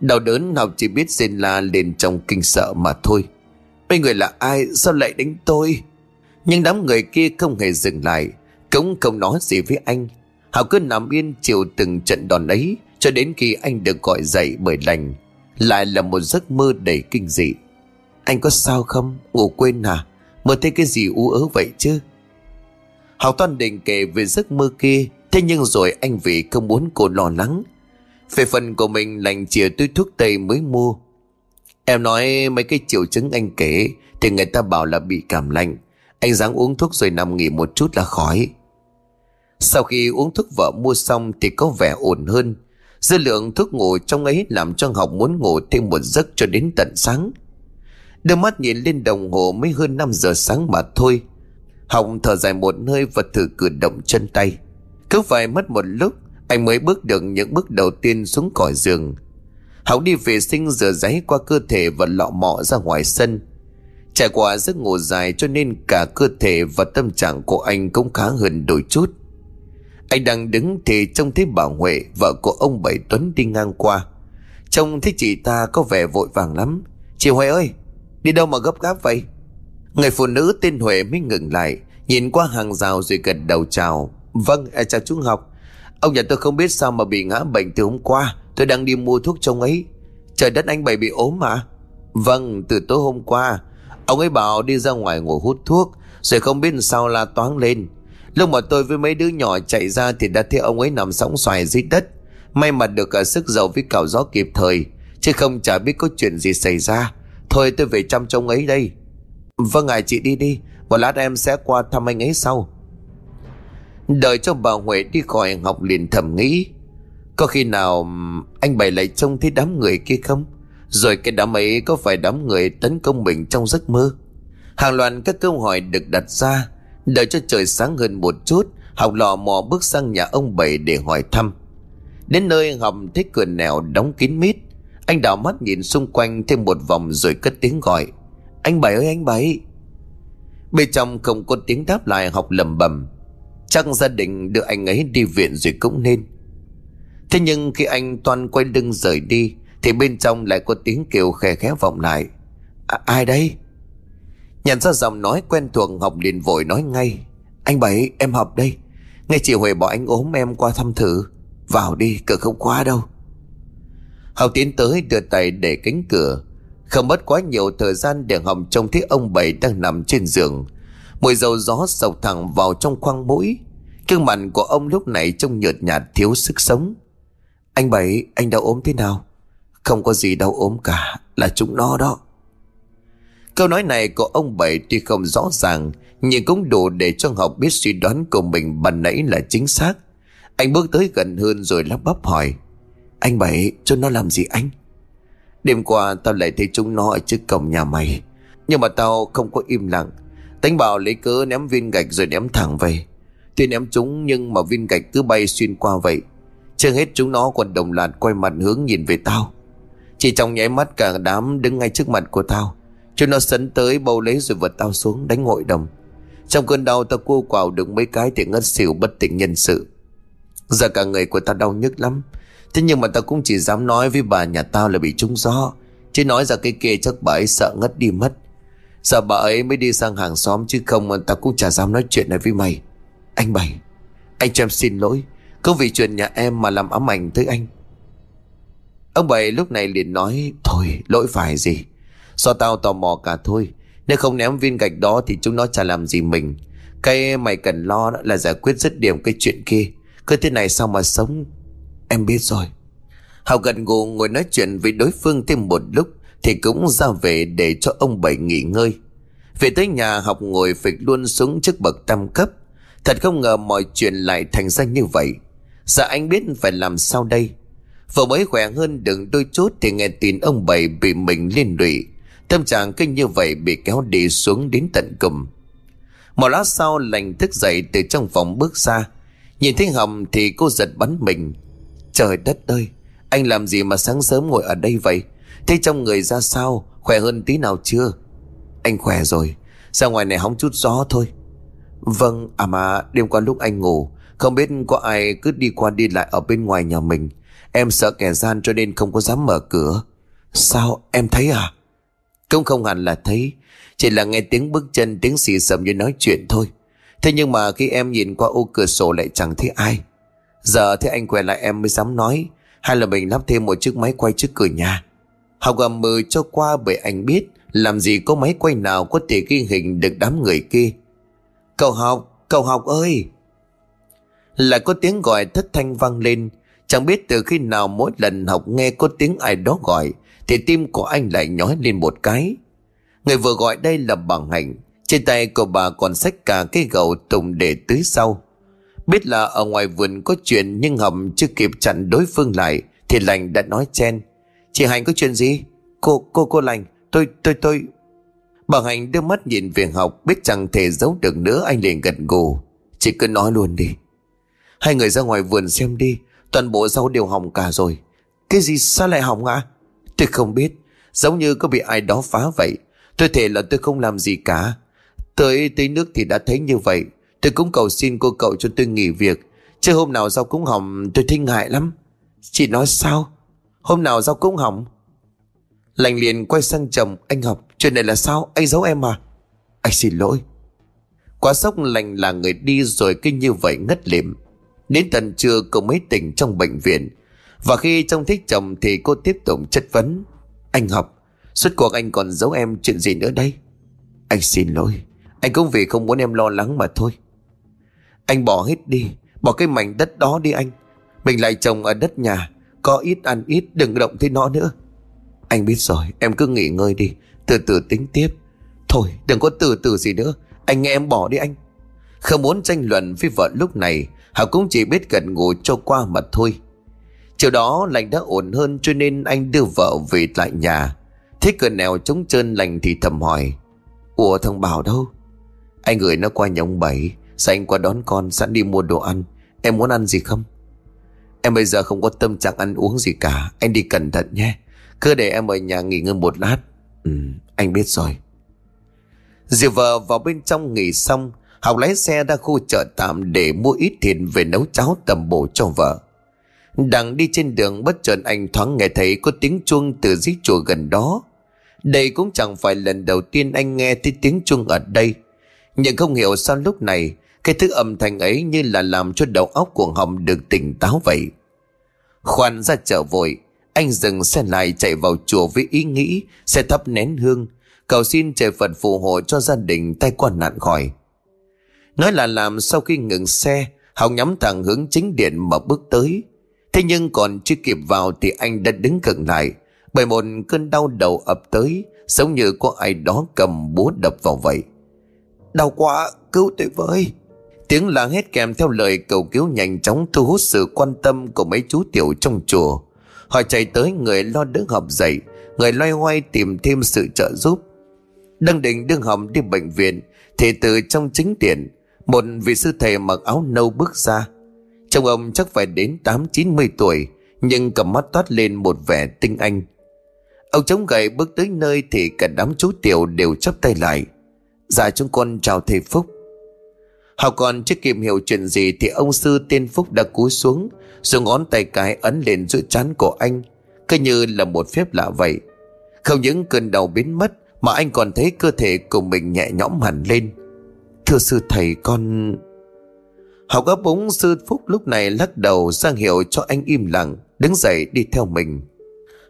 Đau đớn nào chỉ biết xin la lên trong kinh sợ mà thôi. Mấy người là ai? Sao lại đánh tôi? Nhưng đám người kia không hề dừng lại, cũng không nói gì với anh. Họ cứ nằm yên chịu từng trận đòn ấy cho đến khi anh được gọi dậy bởi lành. Lại là một giấc mơ đầy kinh dị. Anh có sao không? Ngủ quên à? Mơ thấy cái gì u ớ vậy chứ? Học Toàn định kể về giấc mơ kia Thế nhưng rồi anh vì không muốn cô lo lắng Về phần của mình lành chìa túi thuốc tây mới mua Em nói mấy cái triệu chứng anh kể, Thì người ta bảo là bị cảm lạnh. Anh ráng uống thuốc rồi nằm nghỉ một chút là khỏi. Sau khi uống thuốc vợ mua xong Thì có vẻ ổn hơn. Dư lượng thuốc ngủ trong ấy Làm cho Học muốn ngủ thêm một giấc cho đến tận sáng. Đưa mắt nhìn lên đồng hồ mới hơn 5 giờ sáng mà thôi. Hồng thở dài một hơi và thử cử động chân tay. Cứ phải mất một lúc, Anh mới bước được những bước đầu tiên xuống cõi giường. Hồng đi vệ sinh rửa giấy qua cơ thể và lọ mọ ra ngoài sân. Trải qua giấc ngủ dài cho nên cả cơ thể và tâm trạng của anh cũng khá hơn đôi chút. Anh đang đứng thì trông thấy bà Huệ Vợ của ông Bảy Tuấn đi ngang qua. Trông thấy chị ta có vẻ vội vàng lắm. Chị Huệ ơi Đi đâu mà gấp gáp vậy? Người phụ nữ tên Huệ mới ngừng lại Nhìn qua hàng rào rồi gật đầu chào. Vâng à, chào chú Ngọc. Ông nhà tôi không biết sao mà bị ngã bệnh từ hôm qua. Tôi đang đi mua thuốc cho ông ấy. Trời đất anh bảy bị ốm mà. Vâng từ tối hôm qua, Ông ấy bảo đi ra ngoài ngồi hút thuốc, Rồi không biết sao la toáng lên. Lúc mà tôi với mấy đứa nhỏ chạy ra Thì đã thấy ông ấy nằm sóng xoài dưới đất. May mà được cả sức dầu với cào gió kịp thời, Chứ không chả biết có chuyện gì xảy ra. Thôi tôi về chăm trông ấy đây. Vâng ngài chị đi đi, Một lát em sẽ qua thăm anh ấy sau. Đợi cho bà Huệ đi khỏi học liền thầm nghĩ. Có khi nào anh bày lại trông thấy đám người kia không? Rồi cái đám ấy có phải đám người tấn công mình trong giấc mơ? Hàng loạt các câu hỏi được đặt ra, Đợi cho trời sáng hơn một chút Học lò mò bước sang nhà ông Bảy để hỏi thăm. Đến nơi hầm thấy cửa nẻo đóng kín mít. Anh đảo mắt nhìn xung quanh thêm một vòng rồi cất tiếng gọi. Anh Bảy ơi, anh Bảy. Bên trong không có tiếng đáp lại, học lầm bầm Chắc gia đình đưa anh ấy đi viện rồi cũng nên. Thế nhưng khi anh toàn quay lưng rời đi Thì bên trong lại có tiếng kêu khe khẽ vọng lại à, Ai đây Nhận ra giọng nói quen thuộc Học liền vội nói ngay Anh Bảy em học đây Ngay chiều Huệ bảo anh ốm em qua thăm thử Vào đi cửa không khóa đâu Học tiến tới đưa tay để cánh cửa không mất quá nhiều thời gian để Hồng trông thấy ông Bảy đang nằm trên giường. Mùi dầu gió sộc thẳng vào trong khoang mũi. Cương mặt của ông lúc này trông nhợt nhạt thiếu sức sống. Anh Bảy, anh đau ốm thế nào? Không có gì đau ốm cả, là chúng nó đó. Câu nói này của ông Bảy tuy không rõ ràng, nhưng cũng đủ để cho Ngọc biết suy đoán của mình ban nãy là chính xác. Anh bước tới gần hơn rồi lắp bắp hỏi. Anh Bảy, cho nó làm gì anh? Đêm qua tao lại thấy chúng nó ở trước cổng nhà mày Nhưng mà tao không có im lặng Tánh bảo lấy cớ ném viên gạch rồi ném thẳng về Tuy ném chúng nhưng mà viên gạch cứ bay xuyên qua vậy chưa hết chúng nó còn đồng loạt quay mặt hướng nhìn về tao. Chỉ trong nháy mắt cả đám đứng ngay trước mặt của tao. Chúng nó sấn tới bầu lấy rồi vật tao xuống đánh hội đồng. Trong cơn đau tao cua quào được mấy cái thì ngất xỉu bất tỉnh nhân sự. Giờ cả người của tao đau nhức lắm. Thế nhưng mà tao cũng chỉ dám nói với bà nhà tao là bị trúng gió. Chứ nói ra cái kia chắc bà ấy sợ ngất đi mất. Sợ bà ấy mới đi sang hàng xóm Chứ không Tao cũng chả dám nói chuyện này với mày. Anh Bảy, Anh cho em xin lỗi. Không vì chuyện nhà em mà làm ám ảnh tới anh. Ông Bảy lúc này liền nói, Thôi, lỗi phải gì? Do tao tò mò cả thôi. Nếu không ném viên gạch đó thì chúng nó chả làm gì mình. Cái mày cần lo là giải quyết dứt điểm cái chuyện kia. Cứ thế này sao mà sống? Em biết rồi. Hào gần gù ngồi nói chuyện với đối phương thêm một lúc Thì cũng ra về để cho ông Bảy nghỉ ngơi. Về tới nhà, học ngồi phịch luôn xuống trước bậc tam cấp. Thật không ngờ mọi chuyện lại thành ra như vậy. Giờ anh biết phải làm sao đây? Vừa mới khỏe hơn đừng đôi chút Thì nghe tin ông Bảy bị mình liên lụy. Tâm trạng kinh như vậy bị kéo đi xuống đến tận cùng. Một lát sau, lành thức dậy từ trong phòng bước ra. Nhìn thấy Hồng thì cô giật bắn mình. Trời đất ơi, Anh làm gì mà sáng sớm ngồi ở đây vậy? Thế trong người ra sao? Khỏe hơn tí nào chưa? Anh khỏe rồi, Ra ngoài này hóng chút gió thôi. Vâng à mà, đêm qua lúc anh ngủ không biết có ai cứ đi qua đi lại ở bên ngoài nhà mình. Em sợ kẻ gian cho nên không có dám mở cửa. Sao em thấy à? Cũng không hẳn là thấy Chỉ là nghe tiếng bước chân tiếng xì sầm như nói chuyện thôi. Thế nhưng mà khi em nhìn qua ô cửa sổ lại chẳng thấy ai. Giờ thế anh quay lại em mới dám nói. Hay là mình lắp thêm một chiếc máy quay trước cửa nhà. Học gầm mờ cho qua bởi anh biết Làm gì có máy quay nào có thể ghi hình được đám người kia. Cậu học, cậu học ơi! Lại có tiếng gọi thất thanh vang lên Chẳng biết từ khi nào mỗi lần học nghe có tiếng ai đó gọi Thì tim của anh lại nhói lên một cái Người vừa gọi đây là bà Hạnh Trên tay của bà còn xách cả cái gầu tùng để tưới sau Biết là ở ngoài vườn có chuyện nhưng Hầm chưa kịp chặn đối phương lại thì Lành đã nói chen. Chị Hạnh có chuyện gì? Cô, cô, cô Lành, tôi, tôi, tôi... Bà Hạnh đưa mắt nhìn về học biết chẳng thể giấu được nữa anh liền gật gù. Chị cứ nói luôn đi. Hai người ra ngoài vườn xem đi, toàn bộ rau đều hỏng cả rồi. Cái gì sao lại hỏng ạ? Tôi không biết, giống như có bị ai đó phá vậy. Tôi thể là tôi không làm gì cả. Tới tới nước thì đã thấy như vậy. Tôi cũng cầu xin cô cậu cho tôi nghỉ việc. Chứ hôm nào rau cũng hỏng tôi thinh hại lắm. Chị nói sao? Hôm nào rau cũng hỏng. Lành liền quay sang chồng Anh học. Chuyện này là sao? Anh giấu em à? Anh xin lỗi. Quá sốc lành là người đi rồi kinh như vậy ngất liệm Đến tận trưa cô mới tỉnh trong bệnh viện. Và khi trông thấy chồng thì cô tiếp tục chất vấn. Anh học, Suốt cuộc anh còn giấu em chuyện gì nữa đây? Anh xin lỗi, Anh cũng vì không muốn em lo lắng mà thôi. Anh bỏ hết đi, Bỏ cái mảnh đất đó đi anh. Mình lại trồng ở đất nhà, Có ít ăn ít, đừng động tới nó nữa. Anh biết rồi, em cứ nghỉ ngơi đi, Từ từ tính tiếp. Thôi, đừng có từ từ gì nữa, Anh nghe em bỏ đi anh. Không muốn tranh luận với vợ lúc này Họ cũng chỉ biết gần ngủ cho qua mà thôi. Chiều đó, lành đã ổn hơn Cho nên anh đưa vợ về lại nhà. Thế cơn nào trống trơn lành thì thầm hỏi, Ủa thằng Bảo đâu? Anh gửi nó qua nhà ông Bảy Sao anh qua đón con, sẵn đi mua đồ ăn. Em muốn ăn gì không? Em bây giờ không có tâm trạng ăn uống gì cả, Anh đi cẩn thận nhé. Cứ để em ở nhà nghỉ ngơi một lát. Ừ anh biết rồi. Dì vợ vào bên trong nghỉ xong Học lái xe ra khu chợ tạm Để mua ít thịt về nấu cháo tầm bổ cho vợ Đang đi trên đường bất chợt anh thoáng nghe thấy Có tiếng chuông từ dưới chùa gần đó Đây cũng chẳng phải lần đầu tiên anh nghe thấy tiếng chuông ở đây Nhưng không hiểu sao lúc này cái thứ âm thanh ấy như là làm cho đầu óc của Hồng được tỉnh táo vậy. Khoan ra chợ vội, anh dừng xe lại chạy vào chùa với ý nghĩ sẽ thắp nén hương, cầu xin trời Phật phù hộ cho gia đình tay qua nạn khỏi. Nói là làm sau khi ngừng xe, hào nhắm thẳng hướng chính điện mà bước tới. Thế nhưng còn chưa kịp vào thì anh đã đứng gần lại, bởi một cơn đau đầu ập tới, giống như có ai đó cầm búa đập vào vậy. Đau quá, cứu tôi với. Tiếng la hét kèm theo lời cầu cứu nhanh chóng thu hút sự quan tâm của mấy chú tiểu trong chùa. Họ chạy tới người lo đứng học dậy, người loay hoay tìm thêm sự trợ giúp. Đang định đương hầm đi bệnh viện, thì từ trong chính điện, một vị sư thầy mặc áo nâu bước ra. Trông ông chắc phải đến 8-90 tuổi, nhưng cầm mắt toát lên một vẻ tinh anh. Ông chống gậy bước tới nơi thì cả đám chú tiểu đều chắp tay lại. Dạ chúng con chào thầy Phúc. Hào còn chưa kịp hiểu chuyện gì Thì ông sư tiên Phúc đã cúi xuống Dùng ngón tay cái ấn lên giữa chán của anh Cứ như là một phép lạ vậy Không những cơn đau biến mất Mà anh còn thấy cơ thể của mình nhẹ nhõm hẳn lên Thưa sư thầy con. Học ấp úng sư Phúc lúc này lắc đầu sang hiệu cho anh im lặng Đứng dậy đi theo mình.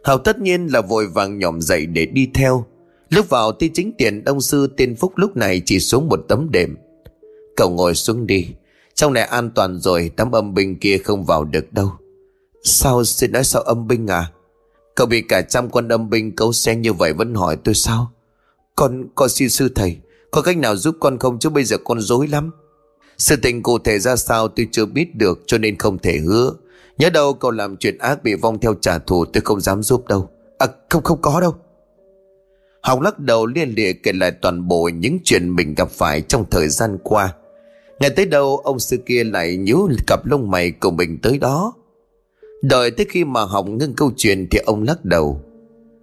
Hào tất nhiên là vội vàng nhòm dậy để đi theo. Lúc vào thì chính tiền ông sư tiên Phúc lúc này chỉ xuống một tấm đệm. Cậu ngồi xuống đi Trong này an toàn rồi Đám âm binh kia không vào được đâu. Sao xin nói sao âm binh à? Cậu bị cả trăm quân âm binh cấu xen như vậy vẫn hỏi tôi sao? Con, con xin sư thầy có cách nào giúp con không? Chứ bây giờ con dối lắm. Sự tình cụ thể ra sao tôi chưa biết được, cho nên không thể hứa. Nhớ đâu cậu làm chuyện ác bị vong theo trả thù, tôi không dám giúp đâu. À không không có đâu. Hồng lắc đầu liên lịa kể lại toàn bộ những chuyện mình gặp phải trong thời gian qua. Ngày tới đâu, ông sư kia lại nhíu cặp lông mày của mình tới đó. Đợi tới khi mà Hồng ngưng câu chuyện thì ông lắc đầu.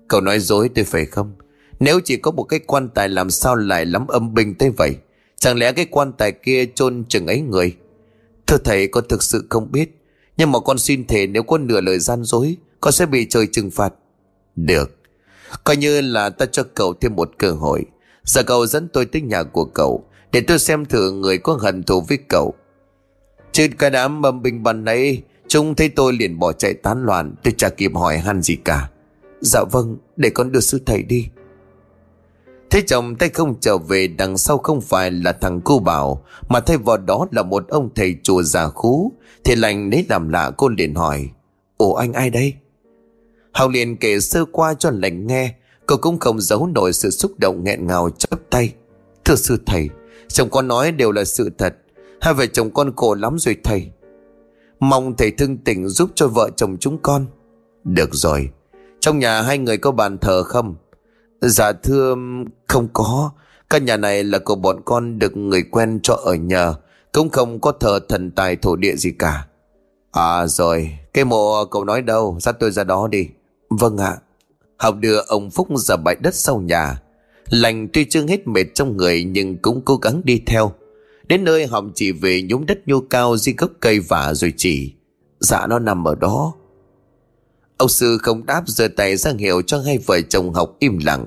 Cậu nói dối tôi phải không? Nếu chỉ có một cái quan tài làm sao lại lắm âm binh tới vậy? Chẳng lẽ cái quan tài kia chôn chừng ấy người? Thưa thầy, con thực sự không biết. Nhưng mà con xin thề nếu con nửa lời gian dối, Con sẽ bị trời trừng phạt. Được. Coi như là ta cho cậu thêm một cơ hội. Giờ cậu dẫn tôi tới nhà của cậu, Để tôi xem thử người có hận thù với cậu. Trên cái đám mầm bình bàn này Chúng thấy tôi liền bỏ chạy tán loạn, Tôi chả kịp hỏi han gì cả. Dạ vâng để con đưa sư thầy đi. Thế chồng tay không trở về đằng sau không phải là thằng cô bảo, Mà thay vào đó là một ông thầy chùa già khú. Thì lành lấy làm lạ, cô liền hỏi, Ủa anh ai đây? Hào liền kể sơ qua cho lành nghe, Cô cũng không giấu nổi sự xúc động nghẹn ngào chắp tay. Thưa sư thầy, Chồng con nói đều là sự thật, Hai vợ chồng con khổ lắm rồi thầy. Mong thầy thương tình giúp cho vợ chồng chúng con. Được rồi, Trong nhà hai người có bàn thờ không? Dạ thưa, không có. Căn nhà này là của bọn con được người quen cho ở nhờ Cũng không có thờ thần tài thổ địa gì cả. À rồi, Cái mộ cậu nói đâu? Dắt tôi ra đó đi. Vâng ạ. Học đưa ông Phúc ra bãi đất sau nhà. Lành tuy chưa hết mệt trong người, Nhưng cũng cố gắng đi theo. Đến nơi họng chỉ về nhúng đất nhô cao Di gốc cây vả rồi chỉ. Dạ nó nằm ở đó. Ông sư không đáp giơ tay ra hiệu cho hai vợ chồng học im lặng.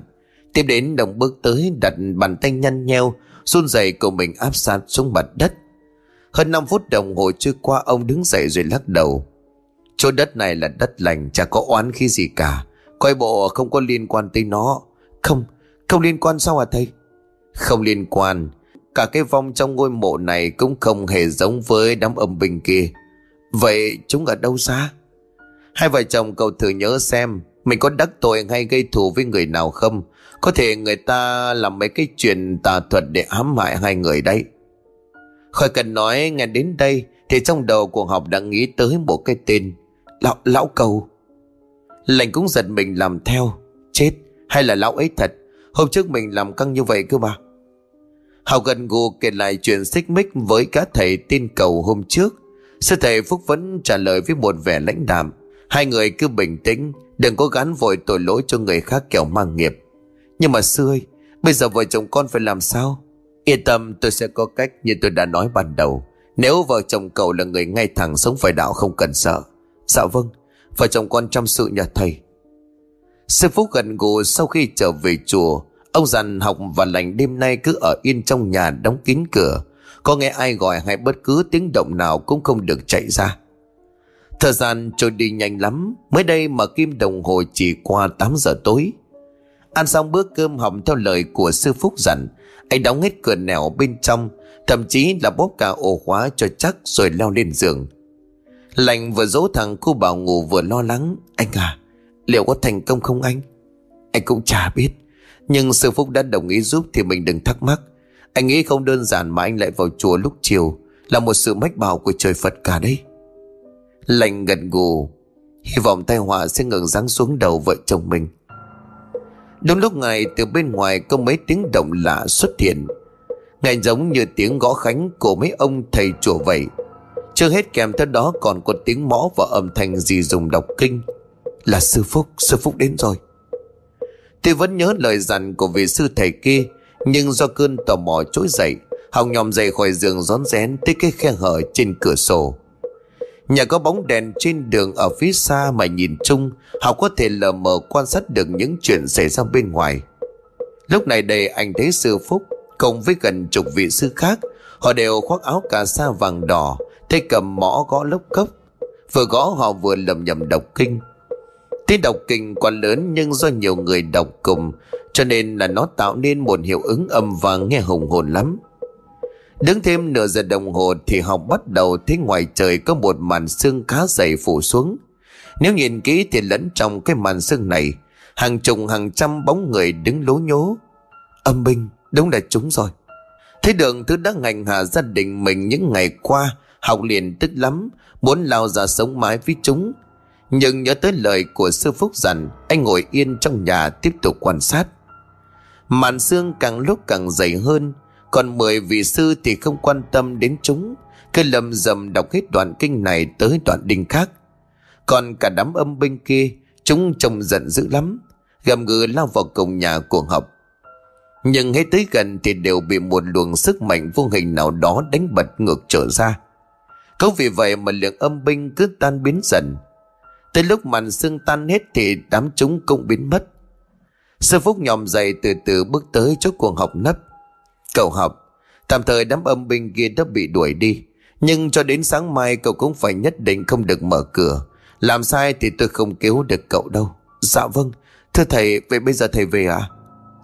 Tiếp đến đồng bước tới đặt bàn tay nhăn nheo run rẩy của mình áp sát xuống mặt đất. Hơn 5 phút đồng hồ trôi qua ông đứng dậy rồi lắc đầu. Chỗ đất này là đất lành Chả có oán khi gì cả. Coi bộ không có liên quan tới nó. Không, không liên quan sao à thầy? Không liên quan. Cả cái vong trong ngôi mộ này Cũng không hề giống với đám âm binh kia. Vậy chúng ở đâu xa? Hai vợ chồng cậu thử nhớ xem Mình có đắc tội hay gây thù với người nào không. Có thể người ta làm mấy cái chuyện tà thuật để ám hại hai người đấy. Khỏi cần nói nghe đến đây Thì trong đầu của học đã nghĩ tới một cái tên Lão, lão cầu. Lành cũng giật mình làm theo Chết hay là lão ấy thật? Hôm trước mình làm căng như vậy cơ mà. Hào gần gù kể lại chuyện xích mích với cá thầy tin cầu hôm trước. Sư thầy Phúc vẫn trả lời với một vẻ lãnh đạm. Hai người cứ bình tĩnh, Đừng có gắn vội tội lỗi cho người khác kẻo mang nghiệp. Nhưng mà sư ơi, Bây giờ vợ chồng con phải làm sao? Yên tâm, tôi sẽ có cách như tôi đã nói ban đầu. Nếu vợ chồng cậu là người ngay thẳng sống phải đạo không cần sợ. Dạ vâng Vợ chồng con chăm sự nhà thầy. Sư Phúc gần gù sau khi trở về chùa. Ông dặn học và lành đêm nay cứ ở yên trong nhà đóng kín cửa. Có nghe ai gọi hay bất cứ tiếng động nào cũng không được chạy ra. Thời gian trôi đi nhanh lắm, Mới đây mà kim đồng hồ chỉ qua 8 giờ tối. Ăn xong bữa cơm hỏng theo lời của sư Phúc dặn, Anh đóng hết cửa nẻo bên trong, Thậm chí là bóp cả ổ khóa cho chắc rồi leo lên giường. Lành vừa dỗ thằng cô bảo ngủ vừa lo lắng, Anh à Liệu có thành công không anh? Anh cũng chả biết, Nhưng sư Phúc đã đồng ý giúp thì mình đừng thắc mắc. Anh nghĩ không đơn giản mà anh lại vào chùa lúc chiều, Là một sự mách bảo của trời Phật cả đấy. Lành gần gù. Hy vọng tai họa sẽ ngừng giáng xuống đầu vợ chồng mình. Đúng lúc này từ bên ngoài có mấy tiếng động lạ xuất hiện. Nghe giống như tiếng gõ khánh của mấy ông thầy chùa vậy. Chưa hết kèm theo đó còn có tiếng mõ và âm thanh gì dùng đọc kinh. Là sư Phúc, sư Phúc đến rồi. Tôi vẫn nhớ lời dặn của vị sư thầy kia Nhưng do cơn tò mò trỗi dậy Hồng nhòm dậy khỏi giường rón rén tới cái khe hở trên cửa sổ. Nhà có bóng đèn trên đường ở phía xa mà nhìn chung, họ có thể lờ mờ quan sát được những chuyện xảy ra bên ngoài. Lúc này đây anh thấy sư Phúc Cùng với gần chục vị sư khác, Họ đều khoác áo cà sa vàng đỏ, Tay cầm mõ gõ lốc cốc. Vừa gõ họ vừa lầm nhầm đọc kinh. Tiếng đọc kinh quá lớn nhưng do nhiều người đọc cùng, Cho nên là nó tạo nên một hiệu ứng âm vang nghe hùng hồn lắm. Đứng thêm nửa giờ đồng hồ thì học bắt đầu thấy ngoài trời có một màn sương khá dày phủ xuống. Nếu nhìn kỹ thì lẫn trong cái màn sương này, hàng chục hàng trăm bóng người đứng lố nhố. Âm binh, đúng là chúng rồi. Thấy đường thứ đã ngành hạ gia đình mình những ngày qua, học liền tức lắm, muốn lao ra sống mái với chúng. Nhưng nhớ tới lời của sư Phúc dặn, anh ngồi yên trong nhà tiếp tục quan sát. Màn sương càng lúc càng dày hơn, còn mười vị sư thì không quan tâm đến chúng. Cứ lầm dầm đọc hết đoạn kinh này tới đoạn đinh khác. Còn cả đám âm binh kia, Chúng trông giận dữ lắm. Gầm gừ lao vào cổng nhà của học Nhưng hết tới gần thì đều bị một luồng sức mạnh vô hình nào đó đánh bật ngược trở ra. Có vì vậy mà lượng âm binh cứ tan biến dần. Tới lúc màn sương tan hết thì đám chúng cũng biến mất. Sư Phúc nhòm dậy từ từ bước tới chỗ cuồng học nấp. Cậu học, tạm thời đám âm binh kia đã bị đuổi đi. Nhưng cho đến sáng mai cậu cũng phải nhất định không được mở cửa. Làm sai thì tôi không cứu được cậu đâu. Dạ vâng, thưa thầy, vậy bây giờ thầy về à?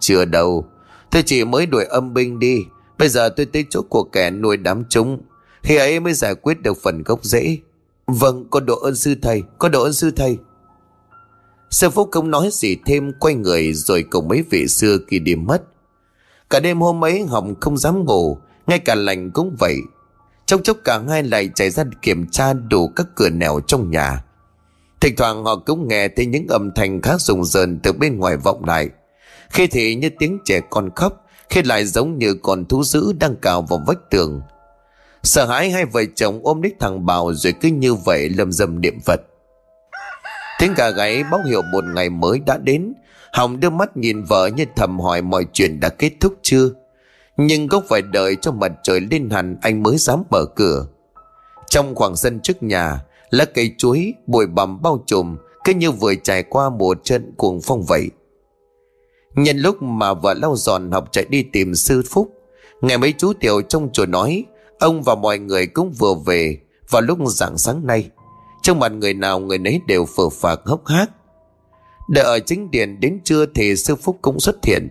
Chưa đâu, tôi chỉ mới đuổi âm binh đi. Bây giờ tôi tới chỗ của kẻ nuôi đám chúng. Khi ấy mới giải quyết được phần gốc rễ. Vâng, có độ ơn sư thầy, có độ ơn sư thầy. Sư Phúc không nói gì thêm quay người rồi cùng mấy vị xưa kỳ đi mất. Cả đêm hôm ấy Hồng không dám ngủ, Ngay cả lành cũng vậy. Trong chốc cả hai lại chạy ra kiểm tra đủ các cửa nẻo trong nhà. Thỉnh thoảng họ cũng nghe thấy những âm thanh khá rùng rợn từ bên ngoài vọng lại. Khi thì như tiếng trẻ con khóc, Khi lại giống như con thú dữ đang cào vào vách tường. Sợ hãi hai vợ chồng ôm đích thằng bào rồi cứ như vậy lầm rầm niệm Phật. Tiếng gà gáy báo hiệu một ngày mới đã đến Hồng đưa mắt nhìn vợ như thầm hỏi mọi chuyện đã kết thúc chưa? Nhưng cũng phải đợi cho mặt trời lên hẳn, anh mới dám mở cửa. Trong khoảng sân trước nhà, Lá cây chuối, bụi bằm bao trùm, Cứ như vừa trải qua một trận cuồng phong vậy. Nhân lúc mà vợ lau dọn học chạy đi tìm sư Phúc Ngày mấy chú tiểu trong chùa nói, Ông và mọi người cũng vừa về Vào lúc rạng sáng nay. Trong mặt người nào người nấy đều phờ phạc hốc hác. Đợi ở chính điện đến trưa thì sư Phúc cũng xuất hiện.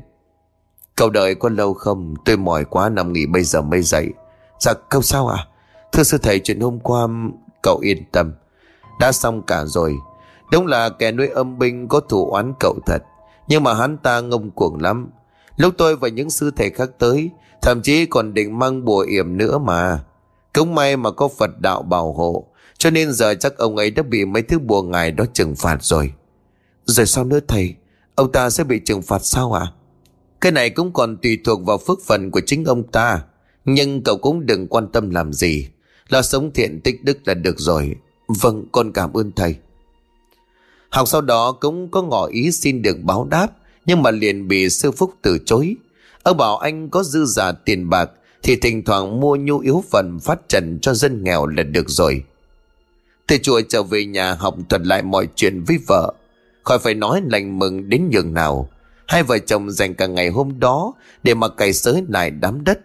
Cậu đợi có lâu không? Tôi mỏi quá nằm nghỉ bây giờ mới dậy. Dạ không sao à? Thưa sư thầy chuyện hôm qua cậu yên tâm. Đã xong cả rồi. Đúng là kẻ nuôi âm binh có thủ oán cậu thật. Nhưng mà hắn ta ngông cuồng lắm. Lúc tôi và những sư thầy khác tới, thậm chí còn định mang bùa yểm nữa mà. Cũng may mà có Phật đạo bảo hộ, cho nên giờ chắc ông ấy đã bị mấy thứ bùa ngài đó trừng phạt rồi. Rồi sao nữa thầy, Ông ta sẽ bị trừng phạt sao ạ? À? Cái này cũng còn tùy thuộc vào phước phần của chính ông ta, Nhưng cậu cũng đừng quan tâm làm gì. Lo sống thiện tích đức là được rồi. Vâng con cảm ơn thầy. Học sau đó cũng có ngỏ ý xin được báo đáp, Nhưng mà liền bị sư phúc từ chối. Ông bảo anh có dư giả tiền bạc Thì thỉnh thoảng mua nhu yếu phần phát trần cho dân nghèo là được rồi. Thầy chùa trở về nhà học thuật lại mọi chuyện với vợ. Khỏi phải nói lành mừng đến nhường nào. Hai vợ chồng dành cả ngày hôm đó Để mà cày sới lại đám đất,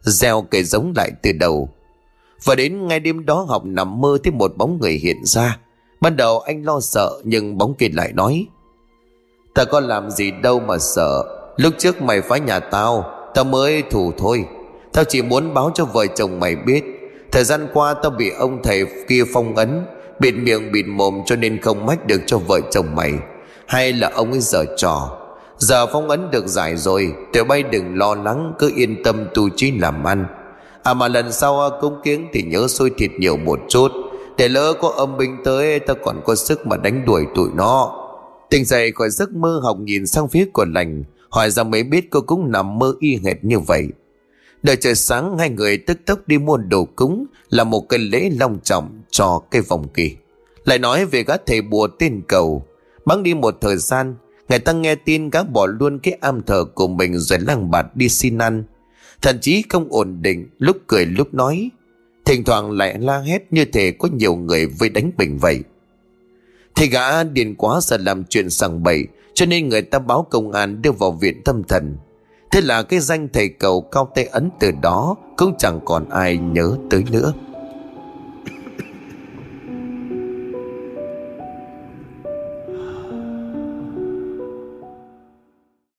Gieo cây giống lại từ đầu. Và đến ngay đêm đó học nằm mơ thấy một bóng người hiện ra. Ban đầu anh lo sợ, Nhưng bóng kia lại nói, Ta có làm gì đâu mà sợ. Lúc trước mày phá nhà tao Tao mới thủ thôi. Tao chỉ muốn báo cho vợ chồng mày biết. Thời gian qua tao bị ông thầy kia phong ấn Bịt miệng bịt mồm cho nên không mách được cho vợ chồng mày. Hay là ông ấy giở trò. Giờ phong ấn được giải rồi, Tiểu bay đừng lo lắng, Cứ yên tâm tu trí làm ăn. À mà lần sau cúng kiến thì nhớ xôi thịt nhiều một chút. Để lỡ có âm binh tới Ta còn có sức mà đánh đuổi tụi nó. Tỉnh dậy khỏi giấc mơ học nhìn sang phía của lành, Hỏi ra mới biết cô cũng nằm mơ y hệt như vậy. Đợi trời sáng, hai người tức tốc đi mua đồ cúng, Là một cái lễ long trọng cho cái vòng kỳ. Lại nói về các thầy bùa tên cầu. Bắn đi một thời gian, Người ta nghe tin gã bỏ luôn cái am thờ của mình Rồi lăng bạt đi xin ăn. Thậm chí không ổn định, Lúc cười lúc nói. Thỉnh thoảng lại la hét như thể có nhiều người với đánh bình vậy. Thì gã điên quá sợ làm chuyện sằng bậy, Cho nên người ta báo công an đưa vào viện tâm thần. Thế là cái danh thầy cầu cao tay ấn từ đó Cũng chẳng còn ai nhớ tới nữa.